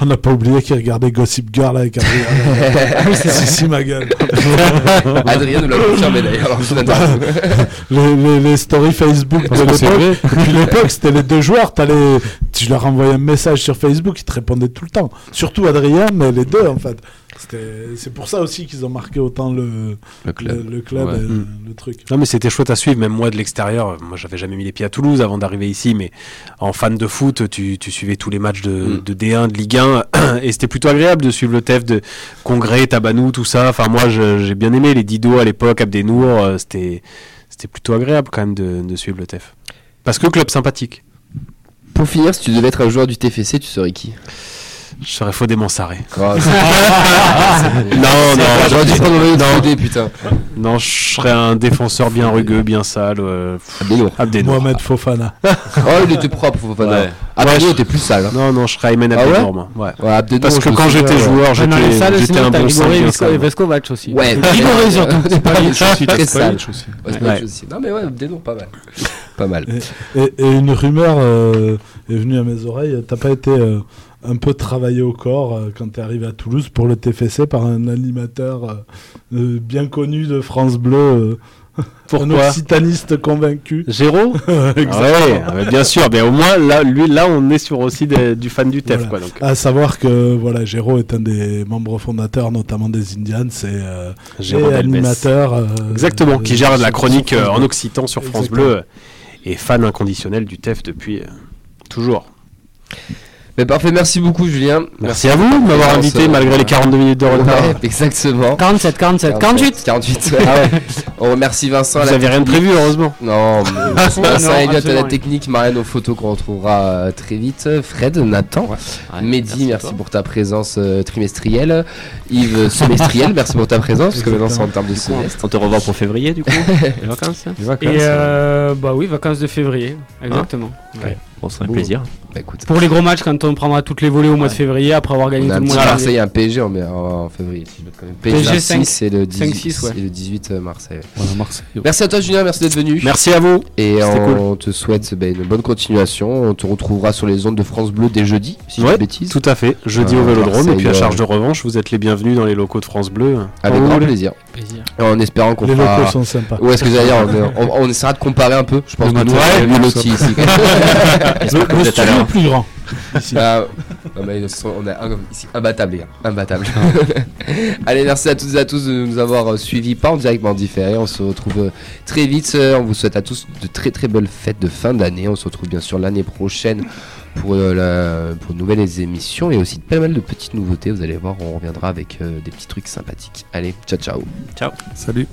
On n'a pas oublié qu'il regardait Gossip Girl avec Adrien. si, si, ma gueule. Adrien nous l'a confirmé d'ailleurs. les, les, les stories Facebook de l'époque. Depuis l'époque, c'était les deux joueurs. t'allais- Tu leur envoyais un message sur Facebook, ils te répondaient tout le temps. Surtout Adrien, mais les deux en fait. C'est pour ça aussi qu'ils ont marqué autant le, Le club. le, le club Ouais. et Mm. le truc. Non mais c'était chouette à suivre, même moi de l'extérieur. Moi j'avais jamais mis les pieds à Toulouse avant d'arriver ici, mais en fan de foot, tu, tu suivais tous les matchs de, Mm. de D1, de Ligue 1, et c'était plutôt agréable de suivre le TEF de Congrès, Tabanou, tout ça. Enfin moi j'ai bien aimé les Dido à l'époque, Abdenour, euh, c'était c'était plutôt agréable quand même de, de suivre le TEF. Parce que club sympathique. Pour finir, si tu devais être un joueur du TFC, tu serais qui? Je serais faux Mansaré. Oh, c'est- Non, non, J'aurais dû je- prendre le putain. non, je serais un défenseur bien rugueux, bien sale. euh, Abdenour. Mohamed Fofana. Oh, il était propre, Fofana. Ouais. Abdenour était plus sale. hein. Non, non, je serais Ayman Ah ouais Abdenour, moi. Ouais. Ouais, Abdenour, Parce que quand j'étais ouais. joueur, Ah, j'étais un t'as bon sale. et Veskovac aussi. Ouais, Grigori surtout. c'est pas. Très sale. Non, mais ouais, Abdenour, pas mal. Pas mal. Et, et une rumeur euh, est venue à mes oreilles. T'as pas été euh, un peu travaillé au corps euh, quand t'es arrivé à Toulouse pour le TFC par un animateur euh, euh, bien connu de France Bleu, un occitaniste convaincu. Géraud Exactement. Ouais, ah, bien sûr. Mais au moins, là, lui, là, on est sur aussi des- du fan du TEF, Voilà. quoi. Donc. À savoir que voilà, Géraud est un des membres fondateurs, notamment des Indians, et, euh, et animateur. euh, Exactement, qui gère de la chronique euh, en occitan sur France Exactement. Bleu et fan inconditionnel du TEF depuis toujours. Mais parfait, merci beaucoup, Julien. Merci à vous de m'avoir invité malgré les 42 minutes de retard. Ouais, exactement. 47, 47, 48. 48. ouais. On remercie Vincent. Vous la avez rien de prévu, heureusement. Non, mais Vincent Non, Elliott à la technique, Marianne aux photos qu'on retrouvera euh, très vite, Fred, Nathan, Ouais, Mehdi, merci, pour ta présence euh, trimestrielle, Yves euh, semestrielle, merci pour ta présence, parce que maintenant c'est en termes de semestre. On te revoit pour février du coup Les vacances hein Les vacances, Et euh, bah oui, vacances de février, exactement. Ouais. Bon, ce serait un plaisir. Bah écoute, Pour les gros matchs, quand on prendra toutes les volées au mois de février, après avoir gagné on a tout le petit mois de Marseille un PSG en, février. je. PSG PSG 5, 6 et le 18, 5-6, ouais. et le 18 euh, Marseille. voilà, Marseille. ouais. Merci à toi Julien, merci d'être venu. Merci à vous. Et on te souhaite bah, une bonne continuation. On te retrouvera sur les ondes de France Bleu dès jeudi, si je dis Ouais, pas de bêtises. Tout à fait. Jeudi Euh, au Vélodrome et puis à euh, charge de revanche, vous êtes les bienvenus dans les locaux de France Bleu. Avec grand plaisir. Plaisir. En espérant qu'on Les fera... locaux sont sympas. Ouais, ce que j'allais dire, on, on- on essaiera de comparer un peu. Je pense que nous, on est ici. J'espère que Le vous êtes à studio l'heure. Plus grand. ici. Ah, ah bah, on est un- ici imbattable, les gars. Imbattable. Allez, merci à toutes et à tous de nous avoir euh, suivis, pas en direct, mais en différé. On se retrouve euh, très vite. Euh, On vous souhaite à tous de très très belles fêtes de fin d'année. On se retrouve bien sûr l'année prochaine pour, euh, la, pour de nouvelles émissions et aussi pas mal de petites nouveautés. Vous allez voir, on reviendra avec euh, des petits trucs sympathiques. Allez, ciao ciao. Salut.